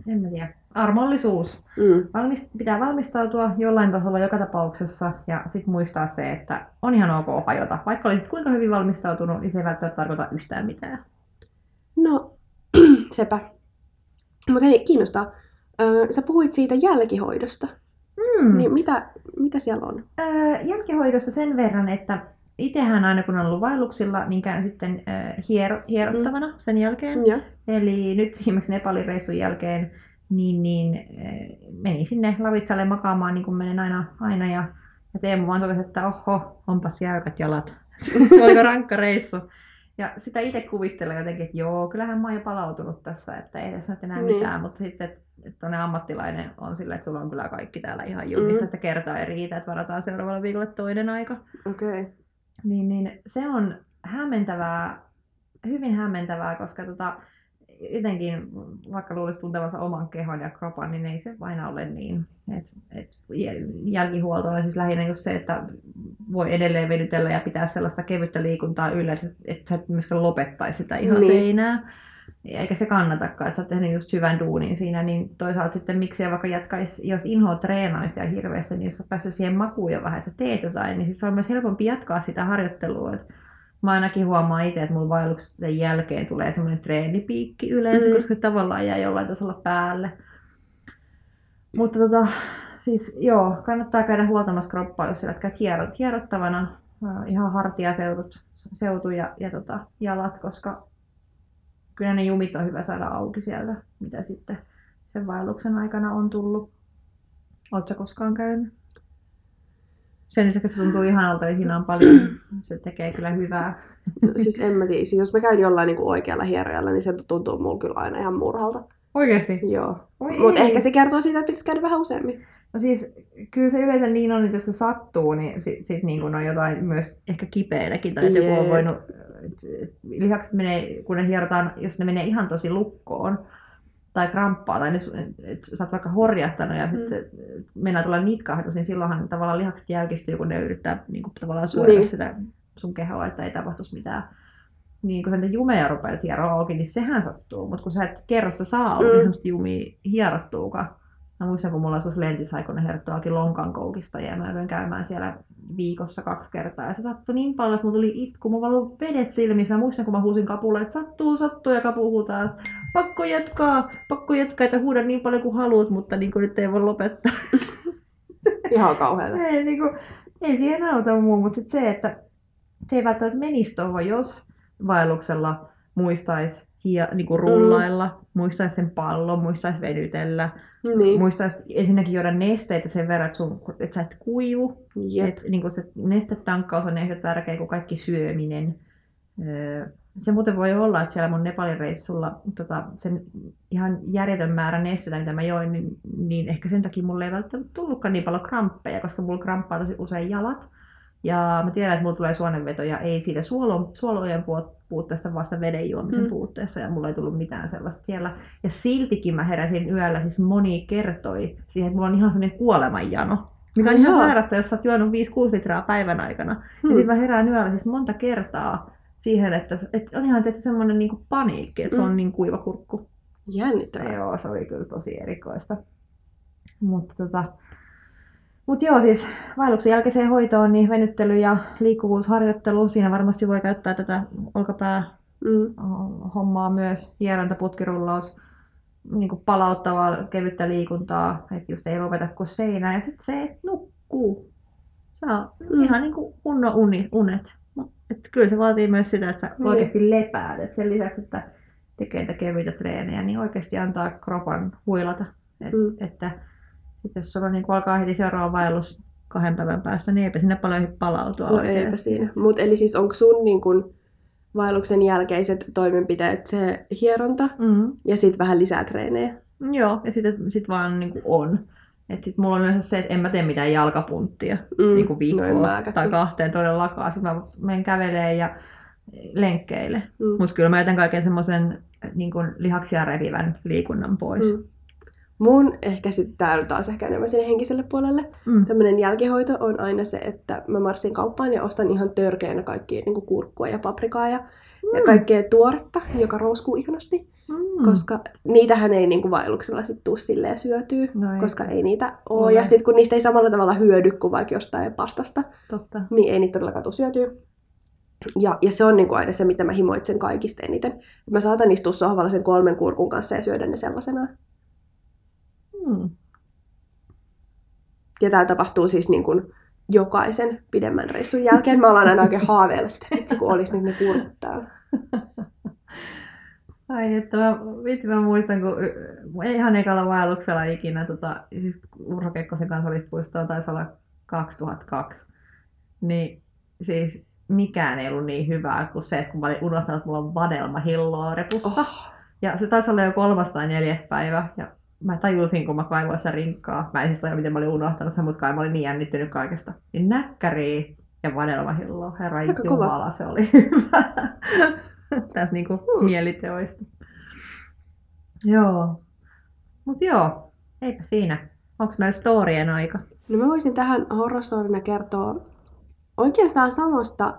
en mä tiedä. Armollisuus. Mm. Valmis, pitää valmistautua jollain tasolla joka tapauksessa ja sitten muistaa se, että on ihan ok hajota. Vaikka olisit kuinka hyvin valmistautunut, niin se ei välttämättä tarkoita yhtään mitään. No, sepä. Mutta hei, kiinnostaa. Öö, sä puhuit siitä jälkihoidosta. Mm. Niin mitä, mitä siellä on? Öö, jälkihoidosta sen verran, että itsehän aina kun on ollut vaelluksilla, niin käyn sitten öö, hiero, hierottavana sen jälkeen. Joo. Eli nyt viimeksi Nepalin reissun jälkeen niin, niin eh, menin sinne Lavitsalle makaamaan niin kuin menen aina, aina ja, ja Teemu vaan totesi, että oho, onpas jäykät jalat. Oliko rankka reissu. Ja sitä itse kuvittelee jotenkin, että joo, kyllähän mä oon jo palautunut tässä, että ei tässä nyt enää Niin. mitään, mutta sitten että tuonne ammattilainen on sillä, että sulla on kyllä kaikki täällä ihan jumissa, Mm. että kertaa ei riitä, että varataan seuraavalle viikolle toinen aika. Okei. Okay. Niin, niin se on hämmentävää, hyvin hämmentävää, koska tota, jotenkin, vaikka luulisi tuntevansa oman kehon ja kropan, niin ei se aina ole niin. Et, et jäl- jälkihuolto on siis lähinnä just se, että voi edelleen venytellä ja pitää sellaista kevyttä liikuntaa yllä, että et sä et myöskään lopettaisi sitä ihan Niin. seinää. Eikä se kannatakaan, että sä oot tehnyt just hyvän duunin siinä, niin toisaalta sitten miksei vaikka jatkaisi, jos inhoa treenaista ja hirveästi, niin jos sä päässyt siihen makuun jo vähän, että teet jotain, niin sit se on myös helpompi jatkaa sitä harjoittelua. Et mä ainakin huomaan itse, että mulla vaelluksen jälkeen tulee semmoinen treenipiikki yleensä, Mm. koska tavallaan jää jollain tasolla päälle. Mutta tota, siis joo, kannattaa käydä huoltamassa kroppaa, jos sä käyt hierot, hierottavana ihan hartiaseudut seutu ja, ja tota, jalat, koska kyllä ne jumit on hyvä saada auki sieltä, mitä sitten sen vaelluksen aikana on tullut. Oletko koskaan käynyt? Sen lisäksi, että se tuntuu ihanalta, niin siinä on paljon, se tekee kyllä hyvää. No, siis en mä tiedä. Siis jos mä käyn jollain niin oikealla hierojalla, niin se tuntuu mulla kyllä aina ihan murhalta. Oikeasti? Joo. Mutta ehkä se kertoo siitä, että pitäisi käydä vähän useammin. No siis, kyllä se yleensä niin on, että jos se sattuu, niin sit, sit niin kun on jotain myös ehkä kipeänäkin, tai että joku on voinut, et- et lihaksi menee, kun ne hierotaan, jos ne menee ihan tosi lukkoon, tai kramppaa, tai ne, et sä oot vaikka horjahtanut ja Mm. sitten se mennään tulla nitkahdus, niin silloinhan tavallaan lihakset jäykistyy, kun ne yrittää niin kuin, tavallaan suojata niin. sitä sun kehoa, että ei tapahtuisi mitään. Niin kun sä niitä jumeja rupeat hieroa auki, niin sehän sattuu. Mutta kun sä et kerrosta saa auki Mm. mm. semmoista jumia hierottuukaan. Mä muistan, kun mulla olisi lentissä aikoina hierottu auki lonkan koukista ja mä joudun käymään siellä viikossa kaksi kertaa. Ja se sattui niin paljon, että mulla tuli itku. Mulla oli vedet silmissä. Mä muistan, kun mä huusin kapulle, että sattuu, sattuu ja kapu huutaa. että Pakko jatkaa, pakko jatkaa, että huuda niin paljon kuin haluat, mutta niin kuin nyt ei voi lopettaa. Ihan kauheata. Ei, niin kuin, ei siihen auta muu, mutta sit se, että se ei välttämättä menisi tuohon, jos vaelluksella muistaisi hia, niin kuin rullailla, mm. muistaisi sen pallon, muistaisi venytellä, Niin. muistaisi ensinnäkin juoda nesteitä sen verran, että, sun, että sä et kuivu. Jep. Et, niin kuin se nestetankkaus on ehkä tärkeä kuin kaikki syöminen. Öö, se muuten voi olla, että siellä mun Nepalin reissulla tota, sen ihan järjetön määrä nestetä, mitä mä join, niin, niin ehkä sen takia mulle ei välttämättä tullutkaan niin paljon kramppeja, koska mulla kramppaa tosi usein jalat. Ja mä tiedän, että mulla tulee suonenvetoja ei siitä suolo, suolojen puut- puutteesta, vaan sitä veden juomisen Mm. puutteessa, ja mulla ei tullut mitään sellaista siellä. Ja siltikin mä heräsin yöllä, siis moni kertoi siihen, että mulla on ihan sellainen kuolemanjano. Mikä on Ai ihan joo. sairasta, jos sä oot juonut 5-6 litraa päivän aikana. Hmm. Hmm. Ja sitten mä herään yöllä siis monta kertaa siihen, että, että on ihan tietysti semmoinen niin paniikki, että se on Mm. niin kuiva kurkku. Jännittävää. Joo, se oli kyllä tosi erikoista. Mutta tota, mut joo, siis vaelluksen jälkeiseen hoitoon niin venyttely ja liikkuvuusharjoittelu, siinä varmasti voi käyttää tätä olkapää Mm. hommaa myös, hieronta, putkirullaus, niin kuin palauttavaa kevyttä liikuntaa, että just ei ruveta kuin seinään. Ja sitten se, että nukkuu. Saa Mm. ihan niin kuin kunnon uni, unet. Et kyllä se vaatii myös sitä, että sä Niin. oikeasti lepäät. Et sen lisäksi, että tekee niitä kevyitä treenejä, niin oikeasti antaa kropan huilata. Et, mm. Että sit jos sulla niin alkaa heti seuraava vaellus kahden päivän päästä, niin eipä sinne paljon palautua No eipä siinä. Mut eli siis onko sun niin kun, vaelluksen jälkeiset toimenpiteet se hieronta Mm. ja sitten vähän lisää treenejä? Joo, ja sitten sit vaan niin on. Et sit mulla on yleensä se, että en mä tee mitään jalkapunttia Mm. niin viikkoa tai kahteen todellakaan. Sitten mä menen kävelee ja lenkkeille. Mm. Mutta kyllä mä jätän kaiken semmoisen niin kuin lihaksia revivän liikunnan pois. Mm. Mun ehkä sitten tää on taas ehkä enemmän sinne henkiselle puolelle. Mm. Tämmöinen jälkihoito on aina se, että mä marssin kauppaan ja ostan ihan törkeänä kaikkia niin kurkkua ja paprikaa ja, ja Mm. kaikkea tuoretta, joka rouskuu ihanasti. Mm. Koska niitähän ei niin kuin vaelluksella sit tuu silleen syötyä, No ei. koska ei niitä ole. Ole. Ja sitten kun niistä ei samalla tavalla hyödy kuin vaikka jostain pastasta, Totta. niin ei niitä todellakaan tule syötyä. Ja, ja se on niin kuin aina se, mitä mä himoitsen kaikista eniten. Mä saatan istua sohvalla sen kolmen kurkun kanssa ja syödä ne sellaisenaan. Mm. Ja tämä tapahtuu siis niin kuin jokaisen pidemmän reissun jälkeen. Mä ollaan aina oikein haaveilla sitä, että kun olisi nyt ne kurkut täällä. Ai että mä, vitsi mä muistan, kun ei ihan ekalla vaelluksella ikinä, tota, siis Urho Kekkosen kansallispuistoon taisi olla 2002, niin siis mikään ei ollut niin hyvää kuin se, että kun mä olin unohtanut, että mulla on vadelmahilloa repussa. Oh. Ja se taisi olla jo kolmas tai neljäs päivä. Ja mä tajusin, kun mä kaivoin sitä rinkkaa. Mä en siis tajua, miten mä olin unohtanut sen, mutta kai mä olin niin jännittynyt kaikesta. Niin näkkäriä ja vadelmahilloa. Herra Aika kova. Jumala, se oli hyvä. Tässä niinku Hmm. mieliteoista. Joo. Mut joo, eipä siinä. Onko meillä storien aika? No mä voisin tähän horrostorina kertoa oikeastaan samasta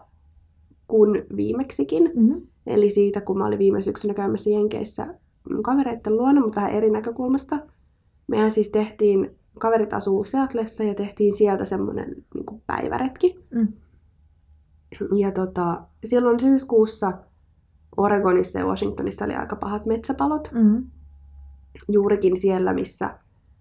kuin viimeksikin. Mm-hmm. Eli siitä, kun mä olin viime syksynä käymässä Jenkeissä mun kavereiden luona, mutta vähän eri näkökulmasta. Mehän siis tehtiin, kaverit asuu Seatlessa ja tehtiin sieltä semmoinen niin päiväretki. Mm. Ja tota, silloin syyskuussa Oregonissa ja Washingtonissa oli aika pahat metsäpalot. Mm-hmm. Juurikin siellä, missä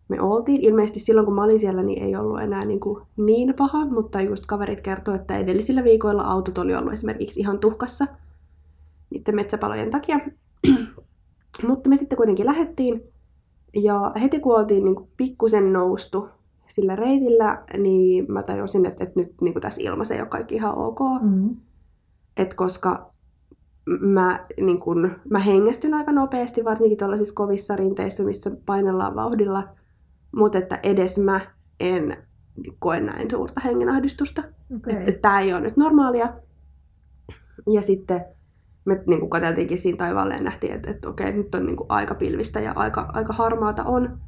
me oltiin. Ilmeisesti silloin, kun mä olin siellä, niin ei ollut enää niin, kuin niin paha, mutta just kaverit kertoi, että edellisillä viikoilla autot oli ollut esimerkiksi ihan tuhkassa niiden metsäpalojen takia. Mutta me sitten kuitenkin lähettiin. Ja heti kun oltiin niin kuin pikkusen noustu sillä reitillä, niin mä tajusin, että, että nyt niin kuin tässä ilmassa ei ole kaikki ihan ok. Mm-hmm. Et koska mä, niin kun, mä hengästyn aika nopeasti, varsinkin tuollaisissa kovissa rinteissä, missä painellaan vauhdilla, mutta että edes mä en koe näin suurta hengenahdistusta. Okay. Tämä ei ole nyt normaalia. Ja sitten me niin kuin katseltiinkin siinä taivaalle ja nähtiin, että, että okei, nyt on niin kuin aika pilvistä ja aika, aika harmaata on.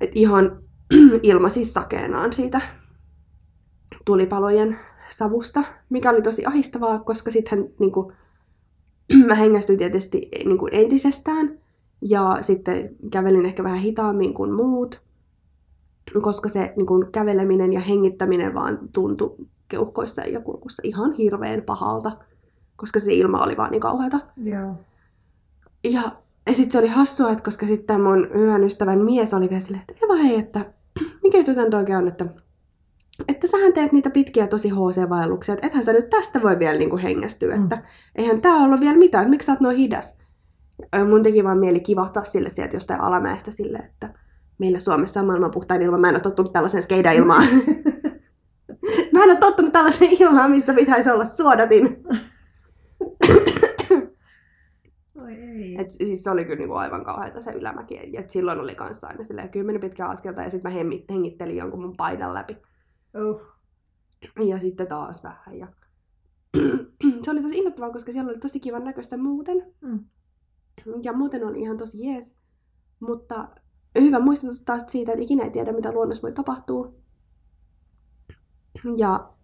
Et ihan ilma siis sakeenaan siitä tulipalojen savusta, mikä oli tosi ahistavaa, koska sitten niin mä hengästyin tietysti niin kuin entisestään ja sitten kävelin ehkä vähän hitaammin kuin muut, koska se niin kuin, käveleminen ja hengittäminen vaan tuntui keuhkoissa ja kurkussa ihan hirveän pahalta, koska se ilma oli vaan niin kauheata. Joo. Ja, ja sitten se oli hassua, että koska sitten mun hyvän ystävän mies oli vielä silleen, että Eva hei, että mikä juttu tän oikein on, että, että sähän teet niitä pitkiä tosi HC-vaelluksia, että ethän sä nyt tästä voi vielä niinku hengästyä, Mm. että eihän tää ollut vielä mitään, että miksi sä oot noin hidas. Mun teki vaan mieli kivahtaa sille sieltä jostain alamäestä sille, että meillä Suomessa on maailman puhtain ilma, mä en ole tottunut tällaiseen skeidailmaan. mä en ole tottunut tällaiseen ilmaan, missä pitäisi olla suodatin. Oi ei. Et siis se oli kyllä niinku aivan kauheata se ylämäki. Et silloin oli kanssa aina silleen kymmenen pitkää askelta ja sitten mä hemmit- hengittelin jonkun mun paidan läpi. Uh. Ja sitten taas vähän. Ja... se oli tosi innoittavaa, koska siellä oli tosi kivan näköistä muuten. Mm. Ja muuten oli ihan tosi jees. Mutta hyvä muistutus taas siitä, että ikinä ei tiedä, mitä luonnossa voi tapahtua. Ja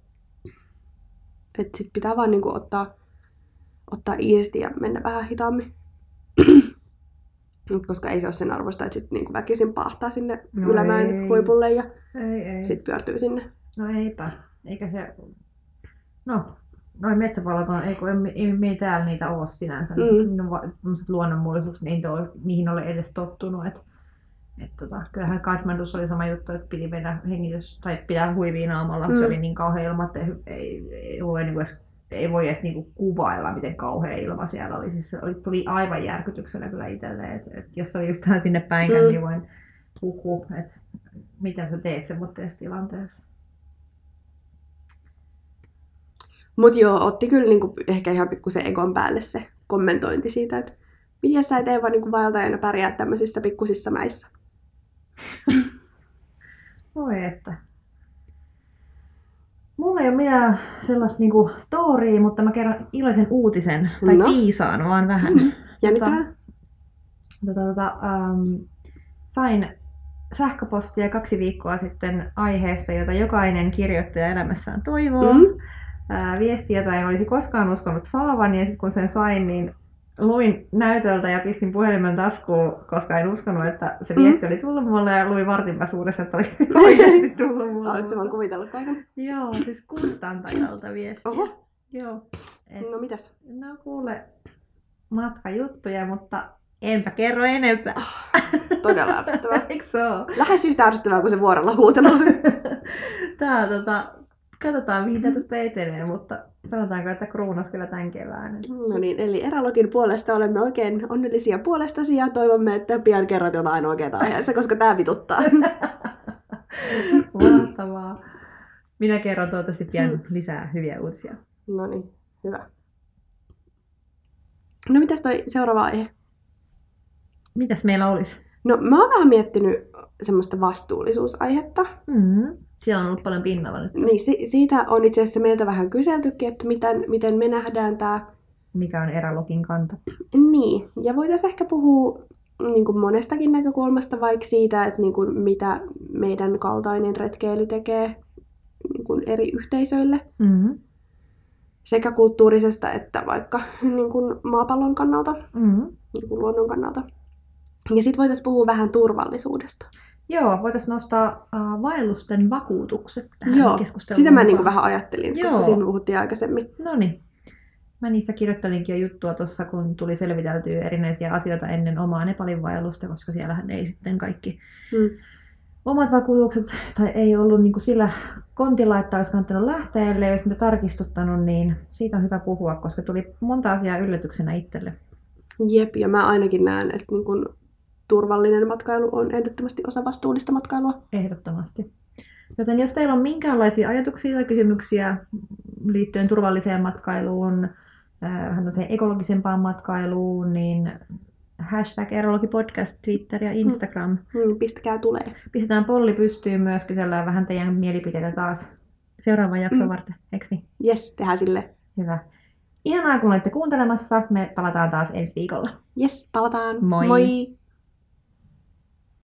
että sit pitää vaan niinku ottaa, ottaa iisti ja mennä vähän hitaammin. Koska ei se ole sen arvosta, että sit niinku väkisin pahtaa sinne No ylämäen ei. huipulle ja Ei, ei. sit pyörtyy sinne. No eipä. Eikä se... No, noin metsäpalot on, ei, kun ei, ei, ei täällä niitä ole sinänsä. Mm. Mm. Tämmöiset luonnonmullisuukset, niin ole, niihin ole edes tottunut. Et, et tota, kyllähän Kathmandussa oli sama juttu, että piti mennä hengitys, tai pitää huivia naamalla, kun se Mm. oli niin kauhea ilma, että ei, ei, ei, voi, niin edes, ei voi edes niin kuvailla, miten kauhea ilma siellä oli. Siis se oli, tuli aivan järkytyksenä kyllä itselle, että et jos oli yhtään sinne päinkään, Mm. niin voin puhua, että mitä sä teet semmoisessa tilanteessa. Mut joo, otti kyllä niinku ehkä ihan pikkusen egon päälle se kommentointi siitä, että miten sä et Eeva niinku vaeltajana pärjää tämmöisissä pikkusissa mäissä. Voi että. Mulla ei ole mitään sellaista niinku storya, mutta mä kerron iloisen uutisen, tai No. tiisaan vaan vähän. Mm. Jännittävää? Tota, tota, um, sain sähköpostia kaksi viikkoa sitten aiheesta, jota jokainen kirjoittaja elämässään toivoo. Mm. Ää, viesti, jota en olisi koskaan uskonut saavan, ja sitten kun sen sain, niin luin näytöltä ja pistin puhelimen taskuun, koska en uskonut, että se Mm. viesti oli tullut mulle, ja luin vartin pääsuudessa, että oli oikeasti tullut mulle. Se vaan kuvitellut paikan? Joo, siis kustantajalta viestiä. Oho, Joo. Et, no mitäs? no kuule, matkajuttuja, mutta enpä kerro enempää. Todella ärsyttävää. Eikö se oo? Lähes yhtä ärsyttävää kuin se vuorolla huutelu. Tää tota, katsotaan mihin tää tästä etenee, mutta sanotaanko, että kruunas kyllä tämän kevään. No niin, eli Eralogin puolesta olemme oikein onnellisia puolestasi ja toivomme, että pian kerrot jotain oikeaa aiheessa, koska tämä vituttaa. Mahtavaa. Minä kerron toivottavasti pian Mm. lisää hyviä uutisia. No niin, hyvä. No mitäs toi seuraava aihe? Mitäs meillä olisi? No mä oon vähän miettinyt semmoista vastuullisuusaihetta. Mm. Siellä on ollut paljon pinnalla nyt. Niin si- siitä on itse asiassa meiltä vähän kyseltykin, että miten, miten me nähdään tämä. Mikä on erälogin kanta? Niin, ja voitaisiin ehkä puhua niin kuin monestakin näkökulmasta, vaikka siitä, että niin kuin mitä meidän kaltainen retkeily tekee niin kuin eri yhteisöille, Mm. sekä kulttuurisesta että vaikka niin kuin maapallon kannalta, Mm. niin kuin luonnon kannalta. Ja sitten voitaisiin puhua vähän turvallisuudesta. Joo, voitaisiin nostaa uh, vaellusten vakuutukset tähän Joo, keskusteluun. sitä mä niin vähän ajattelin, koska Joo. siitä me puhuttiin aikaisemmin. No niin. Mä niissä kirjoittelinkin jo juttua tuossa, kun tuli selviteltyä erinäisiä asioita ennen omaa Nepalin vaellusta, koska siellähän ei sitten kaikki Mm. omat vakuutukset, tai ei ollut niin kuin sillä kontilla, että olisi kannattanut lähteä, ellei olisi tarkistuttanut, niin siitä on hyvä puhua, koska tuli monta asiaa yllätyksenä itselle. Jep, ja mä ainakin näen, että niin kuin turvallinen matkailu on ehdottomasti osa vastuullista matkailua. Ehdottomasti. Joten jos teillä on minkäänlaisia ajatuksia tai kysymyksiä liittyen turvalliseen matkailuun, äh, vähän ekologisempaan matkailuun, niin hashtag erologipodcast, Twitter ja Instagram. Mm, pistäkää tulee. Pistetään polli pystyyn myös, kysellään vähän teidän mielipiteitä taas seuraavan jakson Mm. varten. Eikö niin? Jes, tehdään sille. Hyvä. Ihanaa, kun olette kuuntelemassa. Me palataan taas ensi viikolla. Jes, palataan. Moi. Moi.